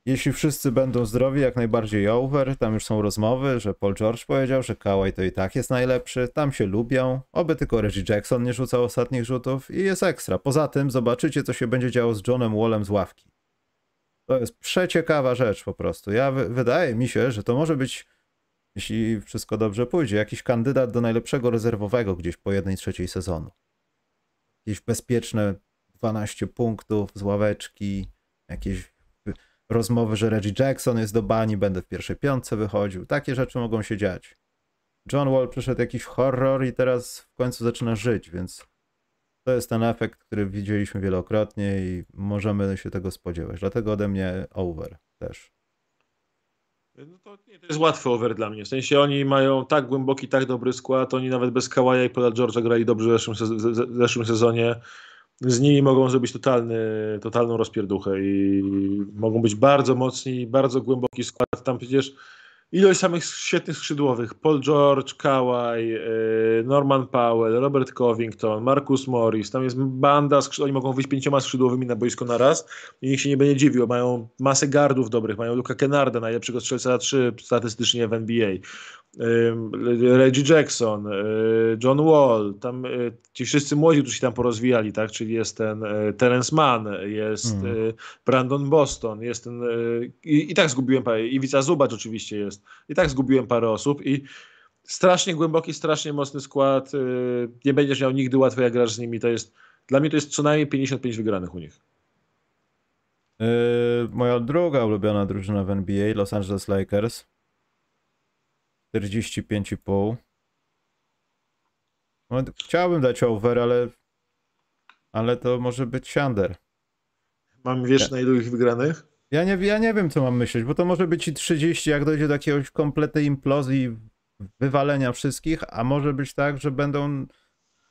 Jeśli wszyscy będą zdrowi, jak najbardziej over. Tam już są rozmowy, że Paul George powiedział, że Kawhi to i tak jest najlepszy. Tam się lubią. Oby tylko Reggie Jackson nie rzucał ostatnich rzutów i jest ekstra. Poza tym zobaczycie, co się będzie działo z Johnem Wallem z ławki. To jest przeciekawa rzecz po prostu. Ja wydaje mi się, że to może być, jeśli wszystko dobrze pójdzie, jakiś kandydat do najlepszego rezerwowego gdzieś po jednej trzeciej sezonu jakieś bezpieczne 12 punktów z ławeczki, jakieś rozmowy, że Reggie Jackson jest do bani, będę w pierwszej piątce wychodził. Takie rzeczy mogą się dziać. John Wall przyszedł jakiś horror i teraz w końcu zaczyna żyć, więc To jest ten efekt, który widzieliśmy wielokrotnie i możemy się tego spodziewać. Dlatego ode mnie over też. No to, nie, to jest łatwy over dla mnie. W sensie oni mają tak głęboki, tak dobry skład. Oni nawet bez Kawaja i Paula George'a grali dobrze w zeszłym, w zeszłym sezonie. Z nimi mogą zrobić totalny, totalną rozpierduchę i mogą być bardzo mocni, bardzo głęboki skład. Tam przecież ilość samych świetnych skrzydłowych. Paul George, Kawhi, e, Norman Powell, Robert Covington, Marcus Morris. Tam jest banda, oni mogą wyjść pięcioma skrzydłowymi na boisko na raz i nikt się nie będzie dziwił. Mają masę gardów dobrych, mają Luka Kennarda, najlepszego strzelca 3 statystycznie w NBA. Reggie Jackson, y, John Wall, tam y, ci wszyscy młodzi, którzy się tam porozwijali, tak? Czyli jest ten y, Terence Mann, jest mm. Brandon Boston, jest ten i, i tak zgubiłem parę, Iwica Zubacz oczywiście jest, i tak zgubiłem parę osób i strasznie głęboki, strasznie mocny skład, nie będziesz miał nigdy łatwo jak grasz z nimi, to jest, dla mnie to jest co najmniej 55 wygranych u nich. Yy, moja druga ulubiona drużyna w NBA, Los Angeles Lakers 45,5. No, chciałbym dać over, ale ale to może być under. Mam wiesz ja, na ilu ich wygranych? Ja nie, ja nie wiem, co mam myśleć, bo to może być i 30, jak dojdzie do jakiegoś kompletnej implozji, wywalenia wszystkich, a może być tak, że będą,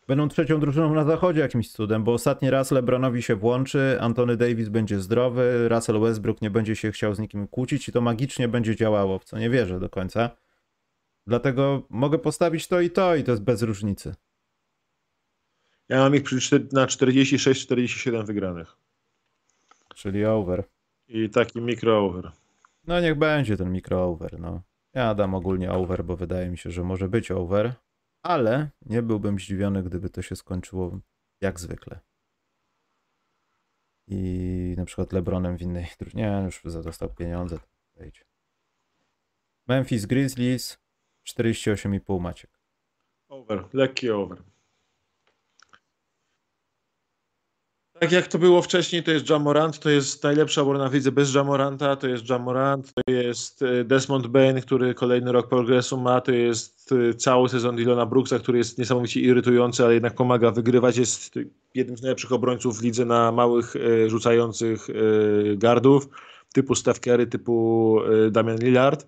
będą trzecią drużyną na zachodzie jakimś cudem, bo ostatni raz LeBronowi się włączy, Antony Davis będzie zdrowy, Russell Westbrook nie będzie się chciał z nikim kłócić i to magicznie będzie działało, w co nie wierzę do końca. Dlatego mogę postawić to i to i to jest bez różnicy. Ja mam ich na 46-47 wygranych. Czyli over. I taki mikro over. No niech będzie ten mikro over. No. Ja dam ogólnie over, bo wydaje mi się, że może być over, ale nie byłbym zdziwiony, gdyby to się skończyło jak zwykle. I na przykład LeBronem w innej drużynie, już dostał pieniądze. Memphis Grizzlies 48,5 Maciek. Over, lekki over. Tak jak to było wcześniej, to jest Jamorant, to jest najlepsza obrona widzę bez Jamoranta, to jest Jamorant, to jest e, Desmond Bain, który kolejny rok progresu ma, to jest e, cały sezon Dylona Brooksa, który jest niesamowicie irytujący, ale jednak pomaga wygrywać, jest jednym z najlepszych obrońców w lidze na małych e, rzucających gardów, typu Steph Curry, typu Damian Lillard.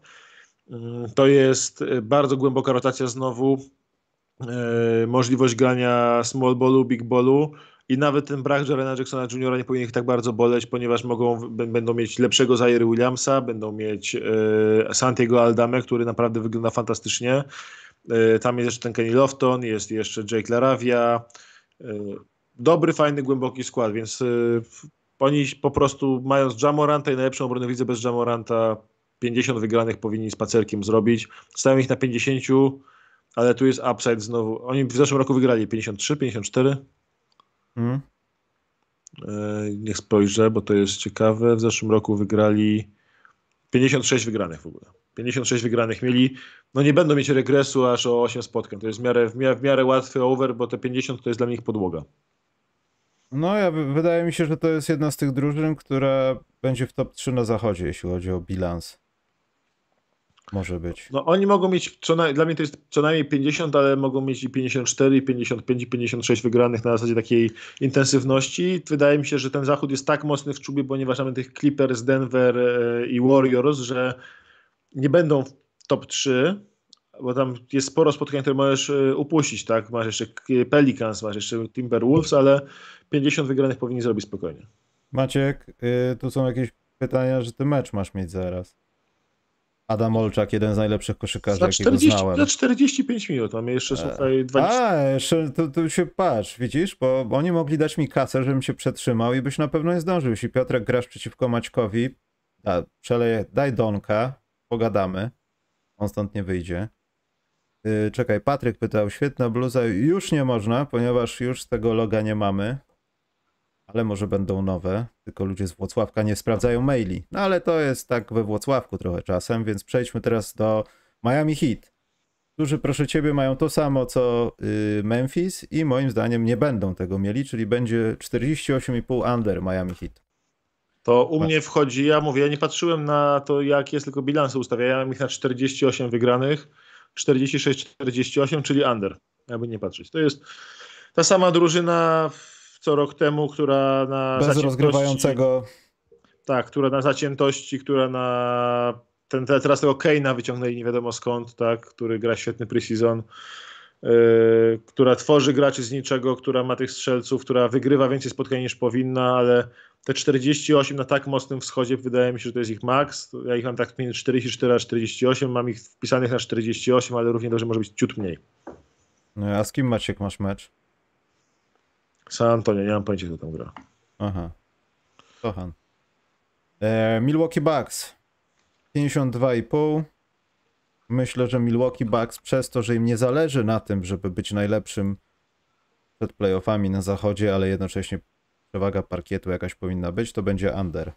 Mm, to jest e, bardzo głęboka rotacja znowu, e, możliwość grania small ballu, big ballu i nawet ten brak Jarena Jacksona Jr. nie powinien ich tak bardzo boleć, ponieważ mogą, będą mieć lepszego Zaire Williamsa, będą mieć e, Santiago Aldame, który naprawdę wygląda fantastycznie. Tam jest jeszcze ten Kenny Lofton, jest jeszcze Jake Laravia. Dobry, fajny, głęboki skład, więc oni po prostu mając Jamoranta i najlepszą obronę widzę bez Jamoranta 50 wygranych powinni spacerkiem zrobić. Stają ich na 50, ale tu jest upside znowu. Oni w zeszłym roku wygrali 53, 54. Hmm. E, niech spojrzę, bo to jest ciekawe. W zeszłym roku wygrali 56 wygranych w ogóle. 56 wygranych mieli. No nie będą mieć regresu aż o 8 spotkań. To jest w miarę, w miarę, w miarę łatwy over, bo te 50 to jest dla nich podłoga. No, ja, wydaje mi się, że to jest jedna z tych drużyn, która będzie w top 3 na zachodzie, jeśli chodzi o bilans. Może być. No oni mogą mieć, co na, dla mnie to jest co najmniej 50, ale mogą mieć i 54, i 55, i 56 wygranych na zasadzie takiej intensywności. Wydaje mi się, że ten zachód jest tak mocny w czubie, ponieważ mamy tych Clippers, Denver e, i Warriors, że nie będą w top 3, bo tam jest sporo spotkań, które możesz e, upuścić, tak? Masz jeszcze Pelicans, masz jeszcze Timberwolves, ale 50 wygranych powinni zrobić spokojnie. Maciek, y, tu są jakieś pytania, że ty mecz masz mieć zaraz. Adam Olczak, jeden z najlepszych koszykarzy, za 40, jakiego znałem. Za 45 minut, mamy jeszcze, słuchaj, 20... A, jeszcze tu, tu się patrz, widzisz, bo, bo oni mogli dać mi kasę, żebym się przetrzymał i byś na pewno nie zdążył. Jeśli Piotrek grasz przeciwko Maćkowi, da, przeleję, daj Donka, pogadamy, on stąd nie wyjdzie. Yy, czekaj, Patryk pytał, świetna bluza, już nie można, ponieważ już tego loga nie mamy ale może będą nowe, tylko ludzie z Włocławka nie sprawdzają maili. No ale to jest tak we Włocławku trochę czasem, więc przejdźmy teraz do Miami Heat, którzy proszę ciebie mają to samo co y, Memphis i moim zdaniem nie będą tego mieli, czyli będzie 48,5 under Miami Heat. To u mnie wchodzi, ja mówię, ja nie patrzyłem na to jak jest, tylko bilansy ustawiałem ich na 48 wygranych, 46-48, czyli under, jakby nie patrzeć. To jest ta sama drużyna co rok temu, która na Bez rozgrywającego. Tak, która na zaciętości, która na ten, teraz tego Keina wyciągnęli nie wiadomo skąd, tak, który gra świetny preseason, yy, która tworzy graczy z niczego, która ma tych strzelców, która wygrywa więcej spotkań niż powinna, ale te 48 na tak mocnym wschodzie wydaje mi się, że to jest ich maks. Ja ich mam tak między 44 a 48, mam ich wpisanych na 48, ale równie dobrze może być ciut mniej. No, a z kim Maciek masz mecz? San Antonio, nie mam pojęcia, kto tam gra. Aha. Kochan. E, Milwaukee Bucks. 52,5. Myślę, że Milwaukee Bucks przez to, że im nie zależy na tym, żeby być najlepszym przed playoffami na zachodzie, ale jednocześnie przewaga parkietu jakaś powinna być, to będzie under.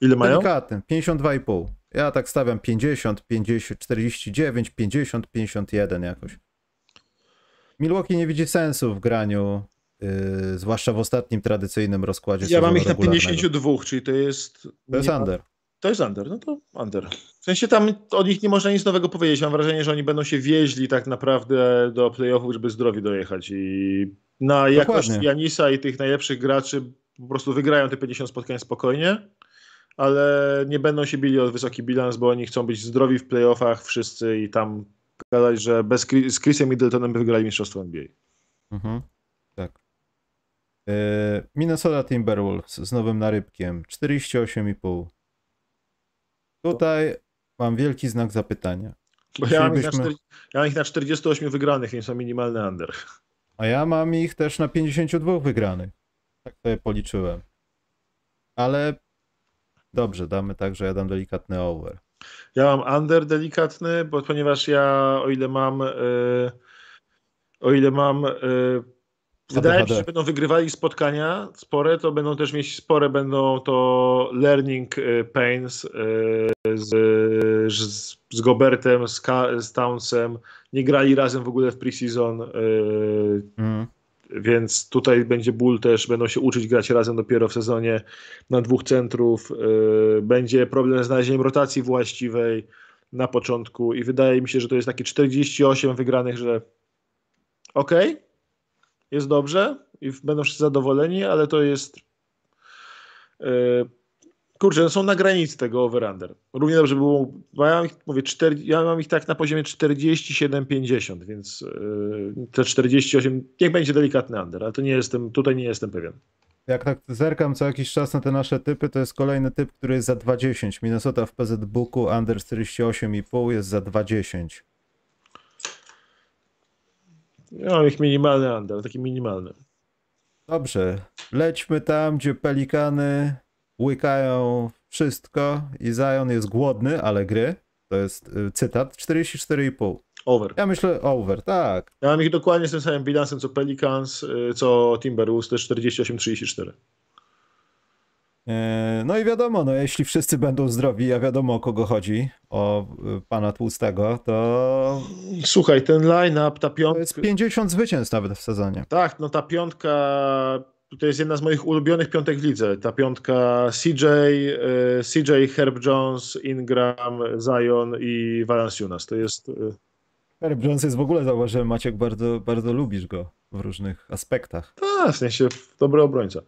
Ile mają? Delikatny, 52,5. Ja tak stawiam 50, 50, 49, 50, 51 jakoś. Milwaukee nie widzi sensu w graniu, yy, zwłaszcza w ostatnim tradycyjnym rozkładzie. Ja mam ich na 52, czyli to jest. To jest under. To jest under, no to under. W sensie tam od nich nie można nic nowego powiedzieć. Mam wrażenie, że oni będą się wieźli tak naprawdę do playoffów, żeby zdrowi dojechać. I na jakość Janisa i tych najlepszych graczy po prostu wygrają te 50 spotkań spokojnie, ale nie będą się bili o wysoki bilans, bo oni chcą być zdrowi w playoffach wszyscy i tam gadać, że bez, z Chrisem Middletonem by wygrali mistrzostwo NBA. Mhm. Yy, Minnesota Timberwolves z nowym narybkiem 48,5. Tutaj mam wielki znak zapytania. Ja mam, 40, ja ich na 48 wygranych, więc są minimalny under. A ja mam ich też na 52 wygranych. Tak sobie policzyłem. Ale dobrze, damy tak, że ja dam delikatny over. Ja mam under delikatny, bo ponieważ ja o ile mam yy, o ile mam yy, Wydaje mi się, że będą wygrywali spotkania spore, to będą też mieć spore, będą to learning y, pains y, z, z, z Gobertem, z, z Townsem. Nie grali razem w ogóle w preseason, mm. więc tutaj będzie ból też, będą się uczyć grać razem dopiero w sezonie na dwóch centrów. Będzie problem z znalezieniem rotacji właściwej na początku i wydaje mi się, że to jest takie 48 wygranych, że okej, okay, jest dobrze i będą wszyscy zadowoleni, ale to jest yy, kurczę, no są na granicy tego over-under. Równie dobrze było, ja mam ich, mówię, 4, ja mam ich tak na poziomie 47-50, więc yy, te 48, niech będzie delikatny under, ale to nie jestem, tutaj nie jestem pewien. Jak tak zerkam co jakiś czas na te nasze typy, to jest kolejny typ, który jest za 2,10. Minnesota w PZ Booku under 48,5 jest za 2,10. Ja mam ich minimalny under, taki minimalny. Dobrze. Lećmy tam, gdzie pelikany łykają wszystko i Zion jest głodny, ale gry. To jest y, cytat. 44,5. Over. Ja myślę over, tak. Ja mam ich dokładnie z tym samym bilansem co Pelicans, y, co Timberwolves, też 48-34. E, no i wiadomo, no jeśli wszyscy będą zdrowi, a wiadomo o kogo chodzi, o y, pana Tłustego, to... Słuchaj, ten line-up, ta piątka... To jest 50 zwycięstw nawet w sezonie. Tak, no ta piątka, to jest jedna z moich ulubionych piątek w lidze. Ta piątka CJ, y, CJ, Herb Jones, Ingram, Zion i Valanciunas. To jest... Y, Herb Jones jest w ogóle, zauważyłem, Maciek, bardzo, bardzo lubisz go w różnych aspektach. Tak, w sensie dobry obrońca.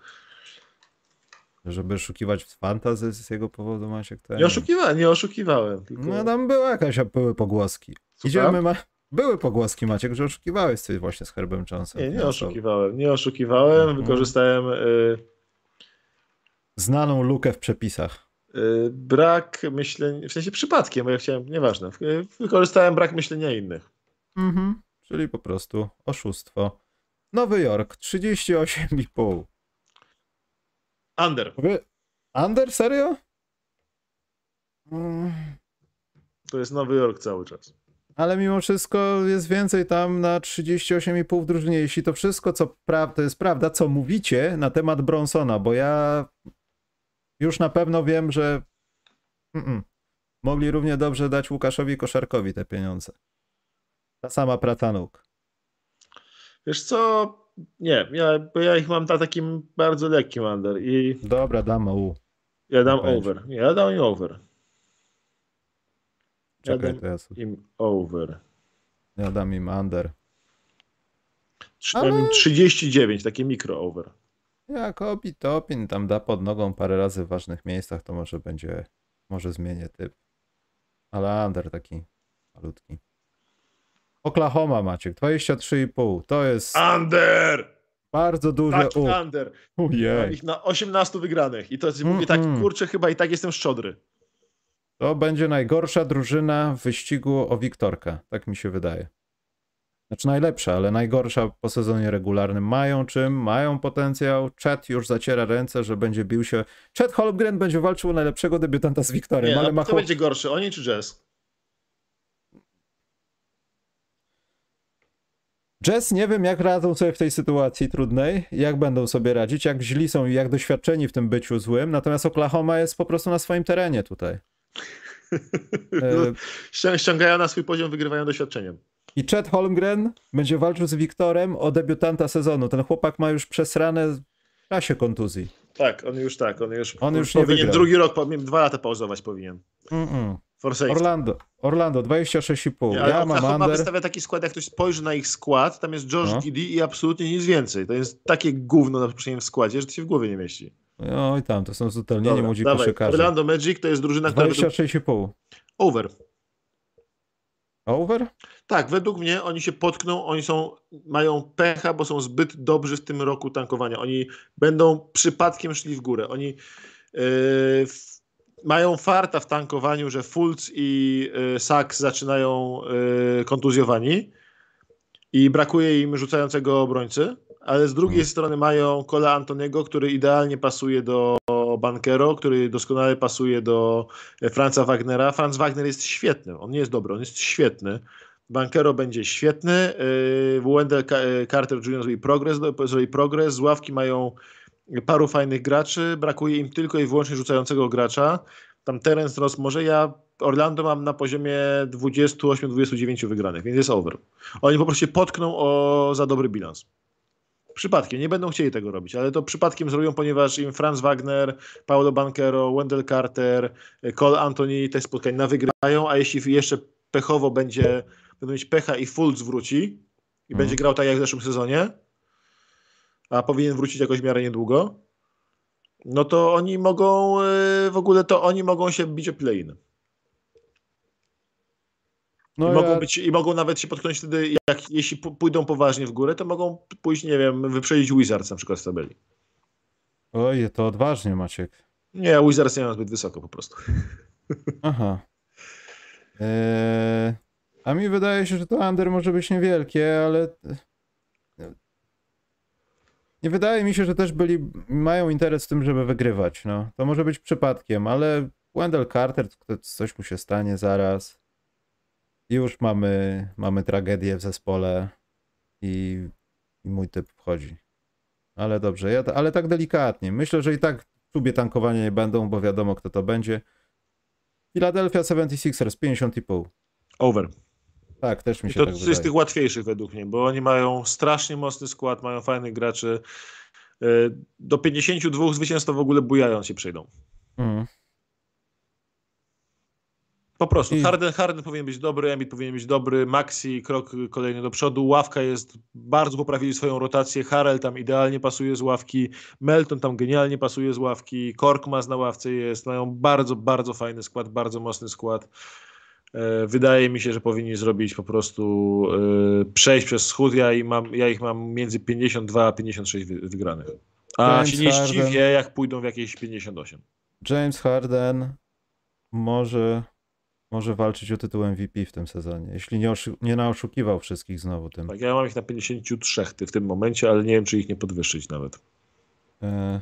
Żeby oszukiwać w fantazy z jego powodu, Maciek? To nie oszukiwałem, nie oszukiwałem. Tylko... No tam była jakaś, były pogłoski. Idziemy, ma... Były pogłoski, Maciek, że oszukiwałeś coś właśnie z Herbem Jonesem. Nie, nie oszukiwałem, nie oszukiwałem, mhm. wykorzystałem... Y... Znaną lukę w przepisach. Y, brak myślenia, w sensie przypadkiem, bo ja chciałem, nieważne, wykorzystałem brak myślenia innych. Mhm, czyli po prostu oszustwo. Nowy Jork, 38,5. Under. Under? Serio? To jest Nowy Jork cały czas. Ale mimo wszystko jest więcej tam na 38,5 w drużynie. Jeśli to wszystko, co pra- to jest prawda, co mówicie na temat Bronsona, bo ja już na pewno wiem, że Mm-mm. mogli równie dobrze dać Łukaszowi Koszarkowi te pieniądze. Ta sama praca nóg. Wiesz co, nie, ja, bo ja ich mam na takim bardzo lekkim under i... Dobra, dam U. Ja dam over. Ja dam im over. Czekaj, ja dam to ja im over. Ja dam im under. Ale- 39, takie mikro over. Jak Obi Topin tam da pod nogą parę razy w ważnych miejscach, to może będzie, może zmienię typ. Ale under taki malutki. Oklahoma Maciek, 23,5. To jest Under! bardzo duże Taki U. under. Mam Ujej. ich na 18 wygranych. I to jest, mówię tak, Mm-mm. kurczę, chyba i tak jestem szczodry. To będzie najgorsza drużyna w wyścigu o Wiktorka, tak mi się wydaje. Znaczy najlepsza, ale najgorsza po sezonie regularnym. Mają czym, mają potencjał. Chat już zaciera ręce, że będzie bił się. Chat Holmgren będzie walczył o najlepszego debiutanta z Wiktorem, Nie, ale a ma kto chłop... będzie gorszy, oni czy Jazz? Jazz nie wiem, jak radzą sobie w tej sytuacji trudnej, jak będą sobie radzić, jak źli są i jak doświadczeni w tym byciu złym. Natomiast Oklahoma jest po prostu na swoim terenie tutaj. [LAUGHS] Ścią- Ściągają na swój poziom, wygrywają doświadczeniem. I Chet Holmgren będzie walczył z Wiktorem o debiutanta sezonu. Ten chłopak ma już przesrane w czasie kontuzji. Tak, on już tak, on już, On już nie powinien drugi rok, powinien dwa lata pauzować powinien. Mm-mm. For safety. Orlando, Orlando 26,5. Nie, ale Ja mam under. wystawia taki skład, jak ktoś spojrzy na ich skład, tam jest Josh No. Giddy i absolutnie nic więcej. To jest takie gówno na poprzednim składzie, że to się w głowie nie mieści. Oj tam, to są zupełnieni Dobra, młodzi koszykarze. Orlando Magic to jest drużyna, która według... 26,5. over. Over? Tak, według mnie oni się potkną, oni są, mają pecha, bo są zbyt dobrzy w tym roku tankowania. Oni będą przypadkiem szli w górę. Oni yy, w, mają farta w tankowaniu, że Fultz i yy, Saks zaczynają yy, kontuzjowani i brakuje im rzucającego obrońcy, ale z drugiej Mhm. strony mają Kola Antoniego, który idealnie pasuje do Bankero, który doskonale pasuje do e, Franza Wagnera. Franz Wagner jest świetny, on nie jest dobry, on jest świetny. Bankero będzie świetny, yy, Wendell yy, Carter Jr. zrobi progres, zrobi progres, z ławki mają paru fajnych graczy, brakuje im tylko i wyłącznie rzucającego gracza. Tam Terence Ross może, ja Orlando mam na poziomie 28-29 wygranych, więc jest over. Oni po prostu się potkną o za dobry bilans. Przypadkiem, nie będą chcieli tego robić, ale to przypadkiem zrobią, ponieważ im Franz Wagner, Paulo Bankero, Wendell Carter, Cole Anthony te spotkania nawygrywają, a jeśli jeszcze pechowo będzie, będą mieć pecha i Fultz wróci i Mhm. będzie grał tak jak w zeszłym sezonie, a powinien wrócić jakoś w miarę niedługo, no to oni mogą, yy, w ogóle to oni mogą się bić o play-in. No I, mogą ja, być, I mogą nawet się potknąć wtedy, jak, jeśli pójdą poważnie w górę, to mogą pójść, nie wiem, wyprzedzić Wizards na przykład z tabeli. Oj, to odważnie Maciek. Nie, Wizards nie mają zbyt wysoko po prostu. [LAUGHS] Aha. Eee, a mi wydaje się, że to under może być niewielkie, ale nie wydaje mi się, że też byli, mają interes w tym, żeby wygrywać. No. To może być przypadkiem, ale Wendell Carter, coś mu się stanie zaraz. Już mamy, mamy tragedię w zespole i, i mój typ wchodzi. Ale dobrze, ja, ale tak delikatnie. Myślę, że i tak klubie tankowania nie będą, bo wiadomo kto to będzie. Philadelphia 76ers 50,5. Over. Tak, też mi I się to tak jest z wydaje. tych łatwiejszych według mnie, bo oni mają strasznie mocny skład, mają fajnych graczy. Y, Do 52 zwycięstw w ogóle bujają się przejdą. Mhm. Po prostu. I- Harden, Harden powinien być dobry, Embiid powinien być dobry, Maxi krok kolejny do przodu, ławka jest, bardzo poprawili swoją rotację, Harrell tam idealnie pasuje z ławki, Melton tam genialnie pasuje z ławki, Korkmaz na ławce jest, mają bardzo, bardzo fajny skład, bardzo mocny skład. E, Wydaje mi się, że powinni zrobić po prostu e, przejść przez schód. Ja, i mam, ja ich mam między 52 a 56 wy- wygranych. A James się nie Harden. zdziwię, jak pójdą w jakieś 58. James Harden może, może walczyć o tytuł MVP w tym sezonie, jeśli nie, nie naoszukiwał wszystkich znowu tym. Tak, ja mam ich na 53 ty- w tym momencie, ale nie wiem, czy ich nie podwyższyć nawet. E,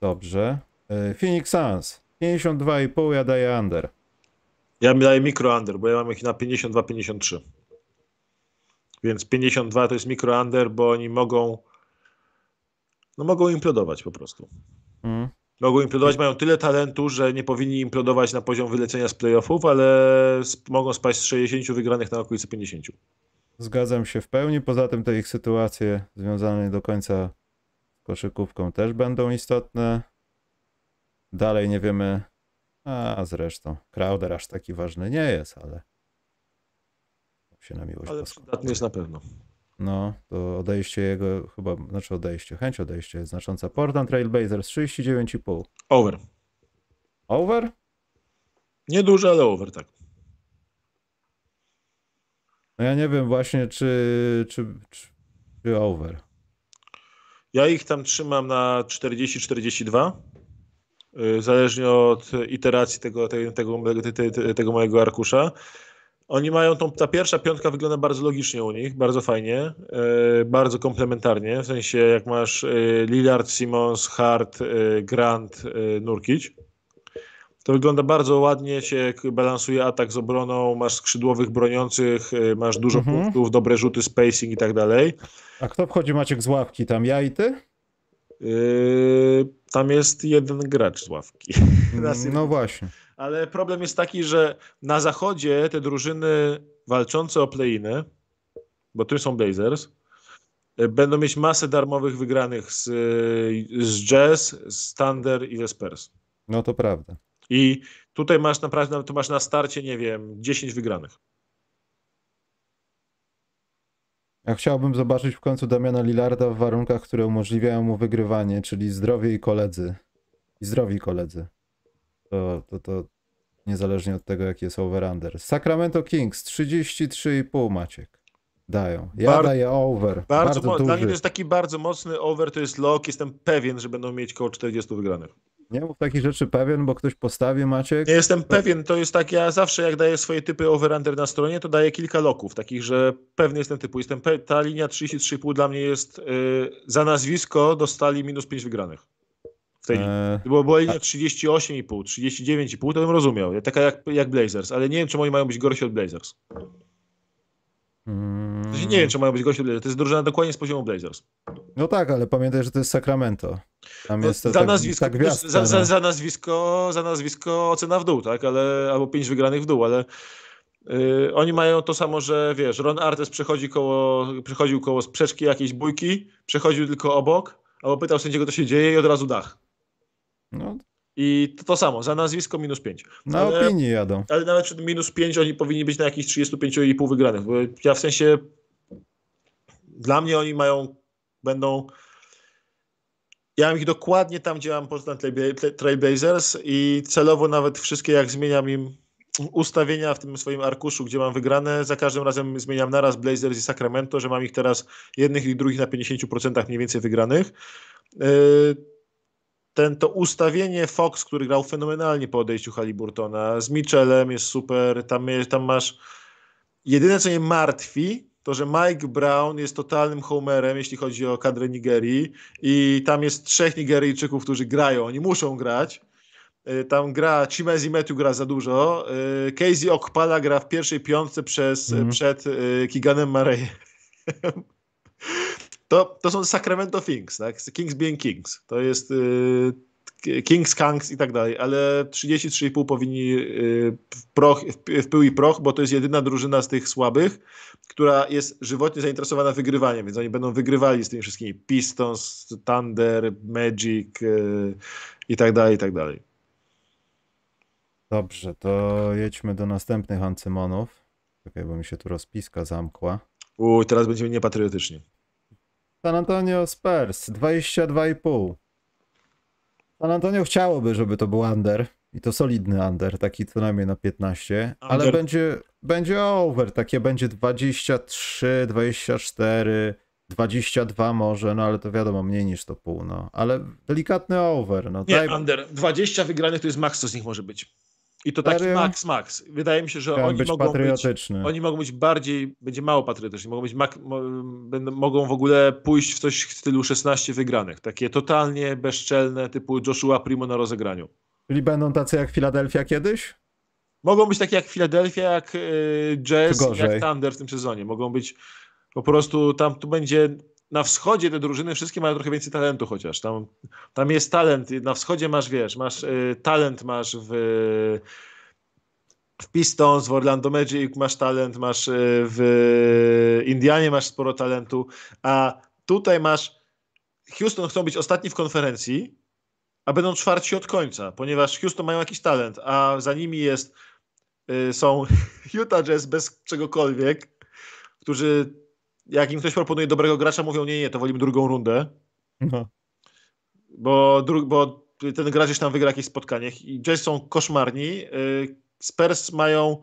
dobrze. E, Phoenix Suns 52,5 ja daję under. Ja mi daję mikro under, bo ja mam ich na 52-53. Więc 52 to jest mikro under, bo oni mogą no mogą implodować po prostu. Mhm. Mogą implodować, mają tyle talentu, że nie powinni implodować na poziom wylecenia z playoffów, ale mogą spaść z 60 wygranych na okolice 50. Zgadzam się w pełni. Poza tym te ich sytuacje związane do końca z koszykówką też będą istotne. Dalej nie wiemy. A zresztą, Crowder aż taki ważny nie jest, ale się na miłość Ale boską. przydatny jest na pewno. No, to odejście jego, chyba, znaczy odejście, chęć odejścia jest znacząca. Portland Trail Blazers 39,5. Over. Over? Nieduże, ale over, tak. No ja nie wiem właśnie, czy, czy, czy, czy over. Ja ich tam trzymam na 40-42. Y, Zależnie od iteracji tego, tego, tego, tego, mojego arkusza. Oni mają tą, ta pierwsza piątka wygląda bardzo logicznie u nich, bardzo fajnie, y, bardzo komplementarnie. W sensie, jak masz y, Lillard, Simmons, Hart, Grant, Nurkic, to wygląda bardzo ładnie, się balansuje atak z obroną, masz skrzydłowych broniących, masz dużo Mhm. punktów, dobre rzuty, spacing i tak dalej. A kto wchodzi Maciek z ławki tam? Ja i ty? Yy, tam jest jeden gracz z ławki. Raz No właśnie. Ale problem jest taki, że na zachodzie te drużyny walczące o play-iny, bo tu są Blazers, y, będą mieć masę darmowych wygranych z, z Jazz, z Thunder i ze Spurs. No to prawda. I tutaj masz naprawdę, tu masz na starcie, nie wiem, 10 wygranych. Ja chciałbym zobaczyć w końcu Damiana Lillarda w warunkach, które umożliwiają mu wygrywanie, czyli zdrowie i koledzy. I zdrowi koledzy. To, to, to niezależnie od tego, jaki jest over-under. Sacramento Kings 33,5 Maciek. Dają. Ja Bar- daję over. Bardzo, Bardzo, mo- dla mnie to duży. jest taki bardzo mocny over, to jest lock, jestem pewien, że będą mieć koło 40 wygranych. Nie mów takich rzeczy pewien, bo ktoś postawi Maciek. Nie jestem pewien, to jest tak, ja zawsze jak daję swoje typy over-under na stronie, to daję kilka loków, takich, że pewny jestem typu. Jestem pe- ta linia 33,5 dla mnie jest y, za nazwisko dostali minus 5 wygranych. W tej linii. E, Gdyby była linia 38,5, 39,5, to bym rozumiał. Taka jak, jak Blazers, ale nie wiem, czy oni mają być gorsi od Blazers. Mm, sensie Nie wiem, czy mają być od Blazers. To jest drużyna dokładnie z poziomu Blazers. No tak, ale pamiętaj, że to jest Sacramento. Tam No, jest to za, tak, nazwisko, ta gwiazdka, za, za, za, nazwisko, za nazwisko ocena w dół, tak? Ale, albo pięć wygranych w dół, ale yy, oni mają to samo, że wiesz, Ron Artes przechodzi koło, przechodził koło sprzeczki jakiejś bójki, przechodził tylko obok, albo pytał sędziego, co się dzieje i od razu dach. No, I to, to samo, za nazwisko minus 5. na Ale- opinii jadą. Ale nawet przed minus 5 oni powinni być na jakichś 35,5 wygranych. Bo ja w sensie dla mnie oni mają, będą ja mam ich dokładnie tam, gdzie mam Portland Trail- Trailblazers i celowo nawet wszystkie jak zmieniam im ustawienia w tym swoim arkuszu, gdzie mam wygrane, za każdym razem zmieniam naraz Blazers i Sacramento, że mam ich teraz jednych i drugich na 50% mniej więcej wygranych. Yy, ten, to ustawienie Fox, który grał fenomenalnie po odejściu Haliburtona, z Mitchellem jest super, tam, tam masz jedyne co mnie martwi, to że Mike Brown jest totalnym homerem, jeśli chodzi o kadrę Nigerii i tam jest trzech Nigeryjczyków, którzy grają, oni muszą grać. Y, Tam gra Chimezi Matthew gra za dużo. y, Casey Okpala gra w pierwszej piątce przez, Mhm. przed y, Kiganem Murray. [LAUGHS] To, to są Sacramento Kings, tak? Kings being Kings. To jest y, Kings, Kangs i tak dalej, ale 33,5 powinni y, w, proch, w, w pył i proch, bo to jest jedyna drużyna z tych słabych, która jest żywotnie zainteresowana wygrywaniem, więc oni będą wygrywali z tymi wszystkimi Pistons, Thunder, Magic y, i tak dalej, i tak dalej. Dobrze, to jedźmy do następnych ancymonów. Czekaj, bo mi się tu rozpiska zamkła. Uj, teraz będziemy niepatriotycznie. San Antonio Spurs 22,5. San Antonio chciałoby, żeby to był under. I to solidny under, taki co najmniej na 15, ale Under. będzie, będzie over, takie będzie 23, 24, 22 może, no ale to wiadomo, mniej niż to pół, no. Ale delikatny over, no. Nie, Daj, under. 20 wygranych to jest maks, co z nich może być. I to taki Serio? max, max. Wydaje mi się, że chciałem oni być mogą być, oni mogą być bardziej, będzie mało patriotyczni, mogą być, mak, mo, będą, mogą w ogóle pójść w coś w stylu 16 wygranych. Takie totalnie bezczelne, typu Joshua Primo na rozegraniu. Czyli będą tacy jak Philadelphia kiedyś? Mogą być takie jak Philadelphia, jak y, Jazz, jak Thunder w tym sezonie. Mogą być po prostu, tam tu będzie, na wschodzie te drużyny wszystkie mają trochę więcej talentu chociaż. Tam, tam jest talent, na wschodzie masz, wiesz, masz y, talent masz w, w Pistons, w Orlando Magic masz talent, masz y, w Indianie masz sporo talentu, a tutaj masz Houston chcą być ostatni w konferencji, a będą czwarci od końca, ponieważ Houston mają jakiś talent, a za nimi jest y, są [LAUGHS] Utah Jazz bez czegokolwiek, którzy jak im ktoś proponuje dobrego gracza, mówią nie, nie, to wolimy drugą rundę. No. Bo, dru, bo ten gracz już tam wygra jakieś spotkanie. I Jazz są koszmarni. Y, Spurs mają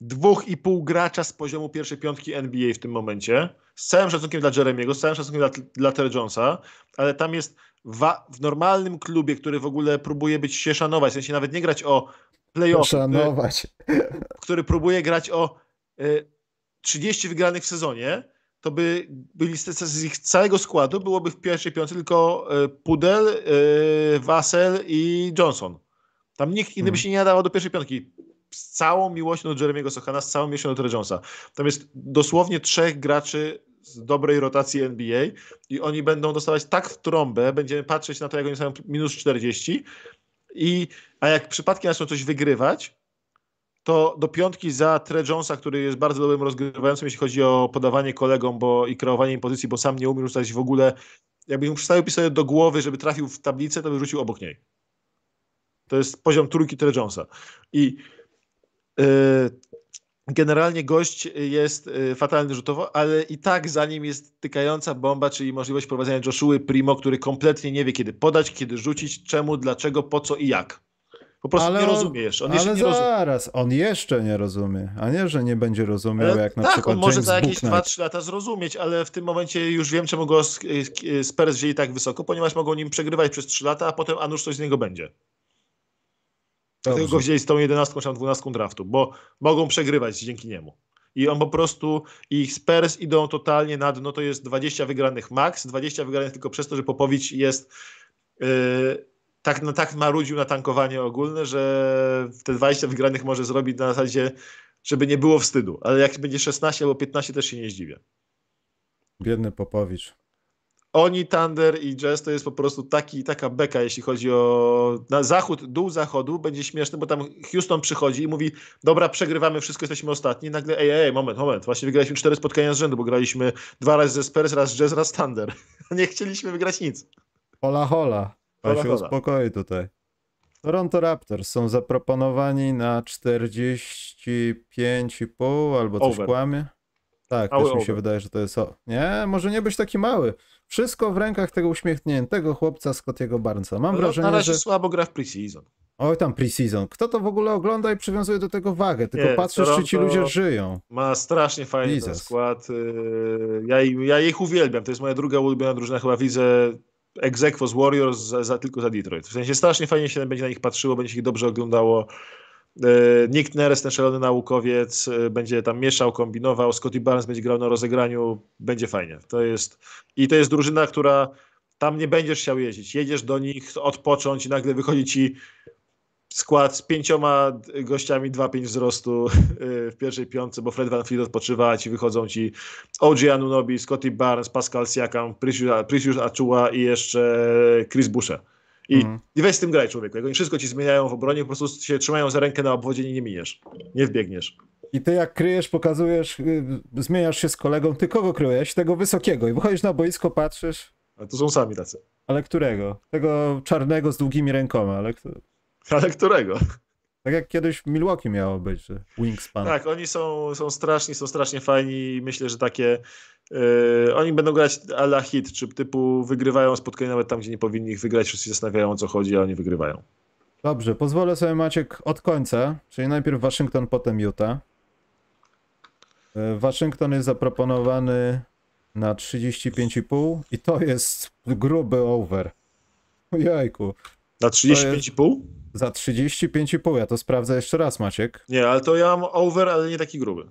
dwóch i pół gracza z poziomu pierwszej piątki NBA w tym momencie. Z całym szacunkiem dla Jeremiego, z całym szacunkiem dla, dla Terry Jonesa, ale tam jest w normalnym klubie, który w ogóle próbuje być się szanować, w sensie nawet nie grać o playoff, Szanować. który, który próbuje grać o y, 30 wygranych w sezonie, to by byli z, z ich całego składu byłoby w pierwszej piątce tylko y, Pudel, y, Vassell i Johnson. Tam nikt inny by Mhm. się nie nadawał do pierwszej piątki. Z całą miłością do Jeremiego Sochana, z całą miłością do Terry Jonesa. Tam jest dosłownie trzech graczy z dobrej rotacji NBA i oni będą dostawać tak w trąbę, będziemy patrzeć na to, jak oni są minus 40 i, a jak przypadkiem zaczną coś wygrywać, to do piątki za Tre Jonesa, który jest bardzo dobrym rozgrywającym, jeśli chodzi o podawanie kolegom bo, i kreowanie im pozycji, bo sam nie umie rzucać w ogóle. Jakby mu przystawił pistolet do głowy, żeby trafił w tablicę, to by rzucił obok niej. To jest poziom trójki Tre Jonesa. I yy, generalnie gość jest yy, fatalny rzutowo, ale i tak za nim jest tykająca bomba, czyli możliwość prowadzenia Joshua Primo, który kompletnie nie wie, kiedy podać, kiedy rzucić, czemu, dlaczego, po co i jak. Po prostu Ale nie rozumie jeszcze. On jeszcze nie rozumie. zaraz, on jeszcze nie rozumie, a nie, że nie będzie rozumiał, Ale jak na tak, przykład on może James za jakieś Bouknight. 2-3 lata zrozumieć, ale w tym momencie już wiem, czemu go Spurs wzięli tak wysoko, ponieważ mogą nim przegrywać przez 3 lata, a potem a nuż coś z niego będzie. Dlatego Dobrze. go wzięli z tą 11 czy tam 12 draftu, bo mogą przegrywać dzięki niemu. I on po prostu, ich Spurs idą totalnie na dno, to jest 20 wygranych max, 20 wygranych tylko przez to, że Popowicz jest yy, tak, no, tak marudził na tankowanie ogólne, że te 20 wygranych może zrobić na zasadzie, żeby nie było wstydu. Ale jak będzie 16 albo 15 też się nie zdziwię. Biedny Popowicz. Oni, Thunder i Jazz to jest po prostu taki, taka beka, jeśli chodzi o na zachód, dół zachodu. Będzie śmieszny, bo tam Houston przychodzi i mówi, dobra, przegrywamy, wszystko, jesteśmy ostatni. Nagle, ej, ej, moment, moment, właśnie wygraliśmy cztery spotkania z rzędu, bo graliśmy dwa razy ze Spurs, raz Jazz, raz Thunder. [LAUGHS] Nie chcieliśmy wygrać nic. Hola hola. Pan się hola. uspokoi tutaj. Toronto Raptors są zaproponowani na 45,5 albo coś Over. kłamie. Tak, Mały też mi się over. wydaje, że to jest. O... Nie, może nie być taki mały. Wszystko w rękach tego uśmiechniętego chłopca Scottiego Barnesa. Mam No, wrażenie, na razie że. słabo gra w preseason. Oj, tam preseason. Kto to w ogóle ogląda i przywiązuje do tego wagę? Tylko Nie, patrzysz, czy ci Toronto- ludzie żyją. Ma strasznie fajny skład. Yy, Ja, ja ich uwielbiam. To jest moja druga ulubiona drużyna. Chyba widzę Exequo z Warriors za, za, tylko za Detroit. W sensie strasznie fajnie się będzie na nich patrzyło, będzie się ich dobrze oglądało. Yy, Nick Neres, ten szalony naukowiec, yy, będzie tam mieszał, kombinował. Scotty Barnes będzie grał na rozegraniu. Będzie fajnie. To jest... I to jest drużyna, która tam nie będziesz chciał jeździć. Jedziesz do nich odpocząć i nagle wychodzi ci skład z pięcioma gościami 2-5 wzrostu yy, [LAUGHS] w pierwszej piątce, bo Fred Van Fleet odpoczywa, a ci wychodzą ci OG Anunobi, Scotty Barnes, Pascal Siakam, Precious Achua i jeszcze Chris Boucher. I, Mhm. I weź z tym graj, człowieku. Jak oni wszystko ci zmieniają w obronie, po prostu się trzymają za rękę na obwodzie i nie miniesz. Nie wbiegniesz. I ty jak kryjesz, pokazujesz, y, zmieniasz się z kolegą, ty kogo kryjesz? Tego wysokiego. I wychodzisz na boisko, patrzysz, A to są sami tacy. ale którego? Tego czarnego z długimi rękoma, ale kto... [LAUGHS] Ale którego? Tak jak kiedyś w Milwaukee miało być, że wingspan. Tak, oni są, są straszni, są strasznie fajni i myślę, że takie yy, oni będą grać a la hit, czy typu wygrywają spotkania nawet tam, gdzie nie powinni ich wygrać, wszyscy się zastanawiają o co chodzi, a oni wygrywają. Dobrze, pozwolę sobie Maciek od końca, czyli najpierw Waszyngton, potem Utah. E, Waszyngton jest zaproponowany na 35,5 i to jest gruby over. Ojejku, Na 35,5? Za 35,5 ja to sprawdzę jeszcze raz Maciek. Nie, ale to ja mam over, ale nie taki gruby.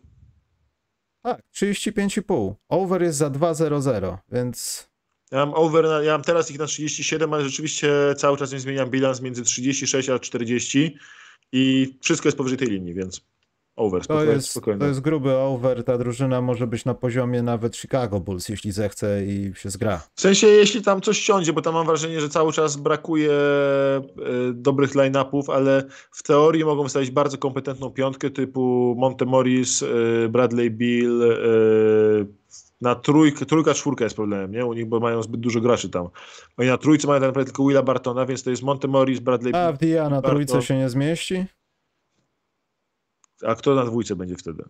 Tak, 35,5. Over jest za 2,00, więc Ja mam over, na, ja mam teraz ich na 37, ale rzeczywiście cały czas nie zmieniam bilans między 36 a 40 i wszystko jest powyżej tej linii, więc over, to jest, spokojnie. to jest gruby over. Ta drużyna może być na poziomie nawet Chicago Bulls, jeśli zechce i się zgra. W sensie, jeśli tam coś siądzie, bo tam mam wrażenie, że cały czas brakuje e, dobrych line-upów, ale w teorii mogą wystawić bardzo kompetentną piątkę typu Montemoris, e, Bradley Bill, e, na trójkę, trójka, czwórka jest problemem, nie? U nich, bo mają zbyt dużo graczy tam. Oni na trójce mają tak naprawdę tylko Willa Bartona, więc to jest Montemoris, Bradley A Bill. w Dia na trójce się nie zmieści? A kto na dwójce będzie wtedy?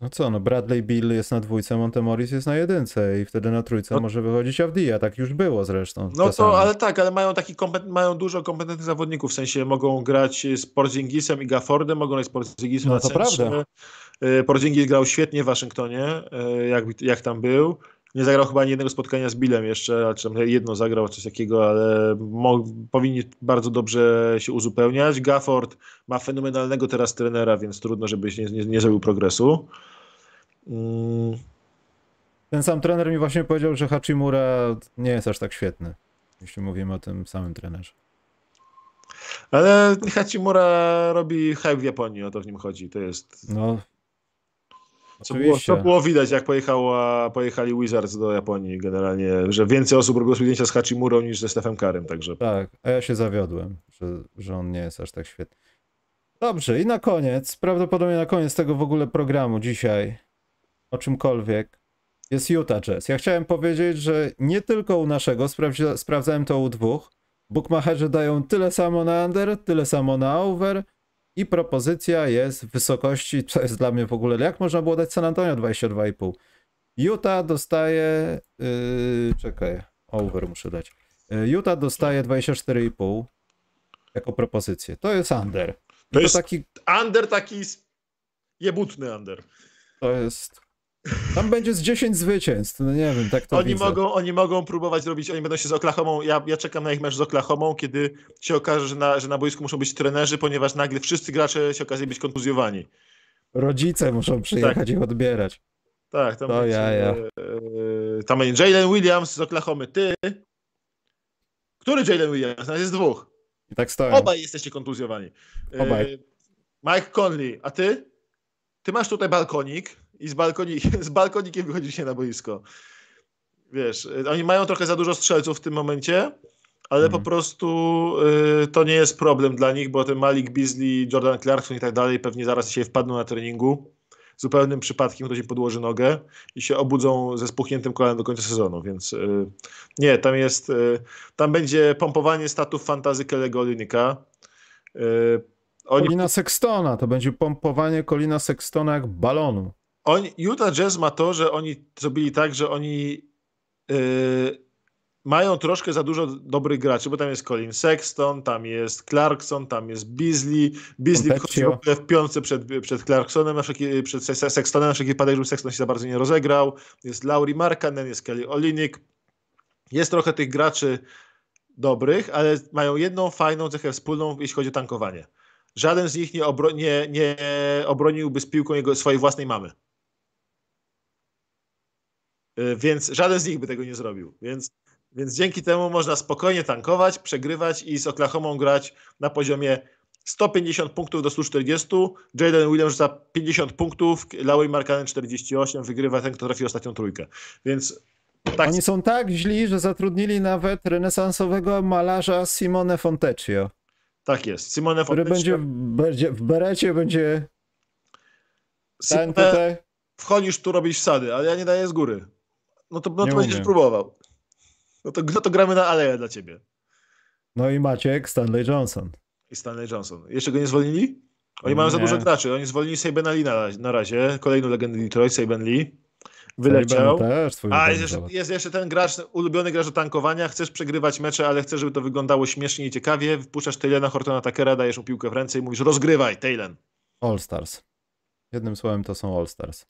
No co, no Bradley Bill jest na dwójce, Montemoris jest na jedynce i wtedy na trójce No- może wychodzić Avdia, tak już było zresztą. No czasami. to, ale tak, ale mają taki mają dużo kompetentnych zawodników, w sensie mogą grać z Porzingisem i Gaffordem, mogą grać z Porzingisem No na to centrze. prawda. Y, Porzingis grał świetnie w Waszyngtonie, y, jak, jak tam był. Nie zagrał chyba ani jednego spotkania z Billem jeszcze, a czy tam jedno zagrał, coś takiego, ale powinni bardzo dobrze się uzupełniać. Gafford ma fenomenalnego teraz trenera, więc trudno, żebyś nie, nie, nie zrobił progresu. Mm, Ten sam trener mi właśnie powiedział, że Hachimura nie jest aż tak świetny, jeśli mówimy o tym samym trenerze. ale Hachimura robi hype w Japonii, o to w nim chodzi. To jest No, Co było, było widać, jak pojechała, pojechali Wizards do Japonii generalnie, że więcej osób robiło zdjęcia z Hachimurą niż ze Stephem Karem, także Tak, a ja się zawiodłem, że, że on nie jest aż tak świetny. Dobrze, i na koniec, prawdopodobnie na koniec tego w ogóle programu dzisiaj, o czymkolwiek, jest Utah Jazz. Ja chciałem powiedzieć, że nie tylko u naszego, sprawdzi- sprawdzałem to u dwóch, bookmacherzy dają tyle samo na under, tyle samo na over i propozycja jest w wysokości, co jest dla mnie w ogóle, jak można było dać San Antonio 22,5. Utah dostaje, yy, czekaj, over muszę dać. Yy, Utah dostaje 24,5 jako propozycję. To jest under. To to, jest- taki, Under taki jebutny under. to jest... Tam będzie z 10 zwycięstw, no nie wiem, tak to Oni widzę. mogą, oni mogą próbować robić, oni będą się z Oklahomą, ja, ja czekam na ich mecz z Oklahomą, kiedy się okaże, że na, że na boisku muszą być trenerzy, ponieważ nagle wszyscy gracze się okazali być kontuzjowani. Rodzice muszą przyjechać ich odbierać. Tak, tam To będzie, jaja. e, e, tam będzie Jalen Williams z Oklahomy. Ty? Który Jalen Williams? Nas jest dwóch. I tak stoją. Obaj jesteście kontuzjowani. E, Obaj. Mike Conley, a ty? Ty masz tutaj balkonik i z, balkonik, [LAUGHS] z balkonikiem wychodzisz się na boisko. Wiesz, e, oni mają trochę za dużo strzelców w tym momencie, ale Mhm. po prostu e, to nie jest problem dla nich, bo ten Malik Beasley, Jordan Clarkson i tak dalej pewnie zaraz się wpadną na treningu. Zupełnym przypadkiem ktoś im podłoży nogę i się obudzą ze spuchniętym kolanem do końca sezonu, więc e, nie, tam jest, e, tam będzie pompowanie statów fantazy Kelego Olynyka. E, Oni, Colina Sextona, to będzie pompowanie Colina Sextona jak balonu. Oni, Utah Jazz ma to, że oni zrobili tak, że oni e, mają troszkę za dużo dobrych graczy, bo tam jest Colin Sexton, tam jest Clarkson, tam jest Beasley. Beasley wychodzi w ogóle w piątce przed, przed Clarksonem, na wszelki, przed Se- Se- Sextonem, na wszelki wypadek, żeby Sexton się za bardzo nie rozegrał. Jest Laurie Markkanen, jest Kelly Olinik. Jest trochę tych graczy dobrych, ale mają jedną fajną cechę wspólną, jeśli chodzi o tankowanie. Żaden z nich nie, obro, nie, nie obroniłby z piłką jego, swojej własnej mamy. Y, Więc żaden z nich by tego nie zrobił. Więc, więc dzięki temu można spokojnie tankować, przegrywać i z Oklahomą grać na poziomie 150 punktów do 140. Jaden Williams za 50 punktów, Laurie Markkanen 48, wygrywa ten, kto trafi ostatnią trójkę. Więc tak, Oni są tak źli, że zatrudnili nawet renesansowego malarza Simone Fontecchio, tak jest. Simone który Fontecchio- będzie w, będzie w berecie, będzie Simone, wchodzisz tu, robisz wsady, ale ja nie daję z góry. No to, no to będziesz próbował. No to, no to gramy na aleję dla ciebie. No i Maciek Stanley Johnson. I Stanley Johnson. Jeszcze go nie zwolnili? Oni mają za dużo graczy. Oni zwolnili Sabena Lee na, na razie. Kolejną legendę Detroit, Saben Lee. Wyleciał. A jest jeszcze, jest jeszcze ten gracz, ulubiony gracz do tankowania. Chcesz przegrywać mecze, ale chcesz, żeby to wyglądało śmiesznie i ciekawie. Wpuszczasz Taylena Hortona Takera, dajesz mu piłkę w ręce i mówisz rozgrywaj, Taylen. All Stars. Jednym słowem to są All Stars.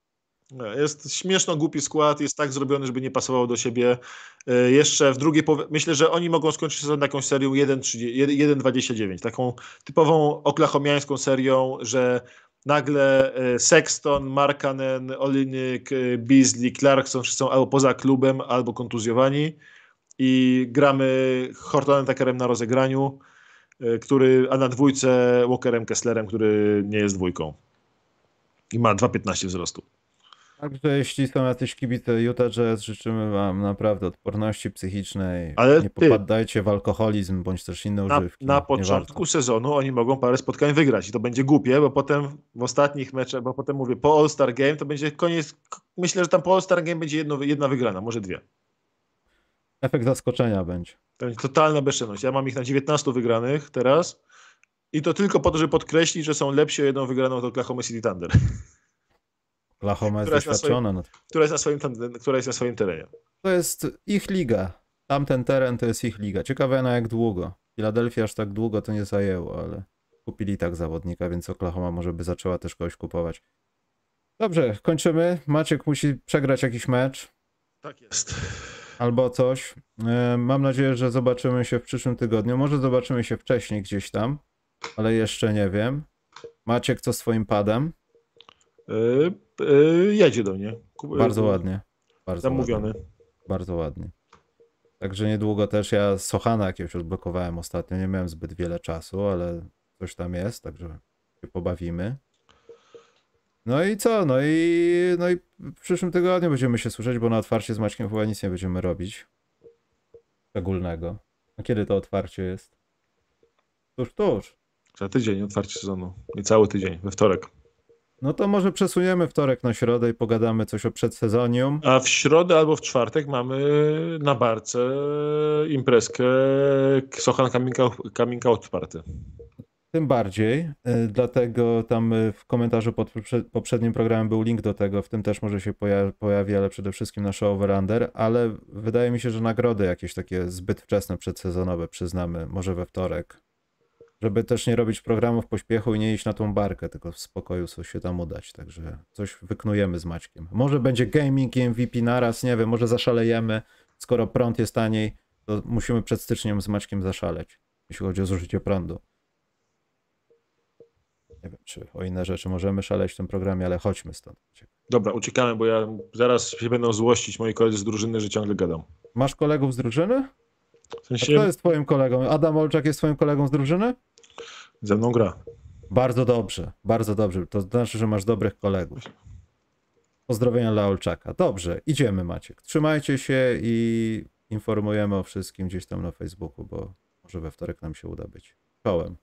Jest śmieszno głupi skład, jest tak zrobiony, żeby nie pasowało do siebie. E, Jeszcze w drugiej połowie, myślę, że oni mogą skończyć sezon jakąś serią 1-30 1-29, taką typową oklahomiańską serią, że nagle e, Sexton, Markanen, Olinyk, e, Beasley, Clarkson są albo poza klubem, albo kontuzjowani i gramy Hortonem Takerem na rozegraniu, który, a na dwójce Walkerem Kesslerem, który nie jest dwójką i ma 2,15 wzrostu. Także jeśli są jacyś kibice Utah Jazz, życzymy wam naprawdę odporności psychicznej. Ale nie ty- popadajcie w alkoholizm bądź też inne na, używki. na początku sezonu oni mogą parę spotkań wygrać i to będzie głupie, bo potem w ostatnich meczach, bo potem mówię, po All-Star Game to będzie koniec, myślę, że tam po All-Star Game będzie jedno, jedna wygrana, może dwie. Efekt zaskoczenia będzie. To będzie totalna bezczelność. Ja mam ich na 19 wygranych teraz i to tylko po to, żeby podkreślić, że są lepsi o jedną wygraną od Oklahoma City Thunder. [LAUGHS] Oklahoma jest Która jest na doświadczona. No, która jest na swoim, tam- która jest na swoim terenie. to jest ich liga. Tamten teren to jest ich liga. Ciekawe na jak długo. Philadelphia aż tak długo to nie zajęło, ale kupili tak zawodnika, więc Oklahoma może by zaczęła też kogoś kupować. Dobrze, kończymy. Maciek musi przegrać jakiś mecz Tak jest. albo coś. E, Mam nadzieję, że zobaczymy się w przyszłym tygodniu. Może zobaczymy się wcześniej gdzieś tam, ale jeszcze nie wiem. Maciek, co z swoim padem? Yy, yy, jedzie do mnie. Ku- Bardzo ładnie. Bardzo Zamówiony. Ładnie. Bardzo ładnie. Także niedługo też ja Sochana jakiegoś odblokowałem ostatnio. Nie miałem zbyt wiele czasu, ale coś tam jest, także się pobawimy. No i co? No i, no i w przyszłym tygodniu będziemy się słyszeć, bo na otwarcie z Maćkiem chyba nic nie będziemy robić. Szczególnego. A kiedy to otwarcie jest? Tuż, tuż. Za tydzień otwarcie sezonu. Niecały tydzień, we wtorek. No to może przesuniemy wtorek na środę i pogadamy coś o przedsezonium. A w środę albo w czwartek mamy na barce imprezkę Sochan Coming Out, coming out Party. Tym bardziej, y, dlatego tam y, w komentarzu pod poprze- poprzednim programem był link do tego, w tym też może się poja- pojawi, ale przede wszystkim nasze over-under, ale wydaje mi się, że nagrody jakieś takie zbyt wczesne przedsezonowe przyznamy, może we wtorek, żeby też nie robić programów pośpiechu i nie iść na tą barkę, tylko w spokoju coś się tam udać, także coś wyknujemy z Maćkiem. Może będzie gaming i MVP naraz, nie wiem, może zaszalejemy, skoro prąd jest taniej, to musimy przed styczniem z Maćkiem zaszaleć, jeśli chodzi o zużycie prądu. Nie wiem, czy o inne rzeczy możemy szaleć w tym programie, ale chodźmy stąd. Dobra, uciekamy, bo ja zaraz się będą złościć moi koledzy z drużyny, że ciągle gadam. Masz kolegów z drużyny? W A sensie kto jest twoim kolegą? Adam Olczak jest twoim kolegą z drużyny? Ze mną gra. Bardzo dobrze, bardzo dobrze. To znaczy, że masz dobrych kolegów. Pozdrowienia dla Olczaka. Dobrze, idziemy Maciek. Trzymajcie się i informujemy o wszystkim gdzieś tam na Facebooku, bo może we wtorek nam się uda być. Czołem.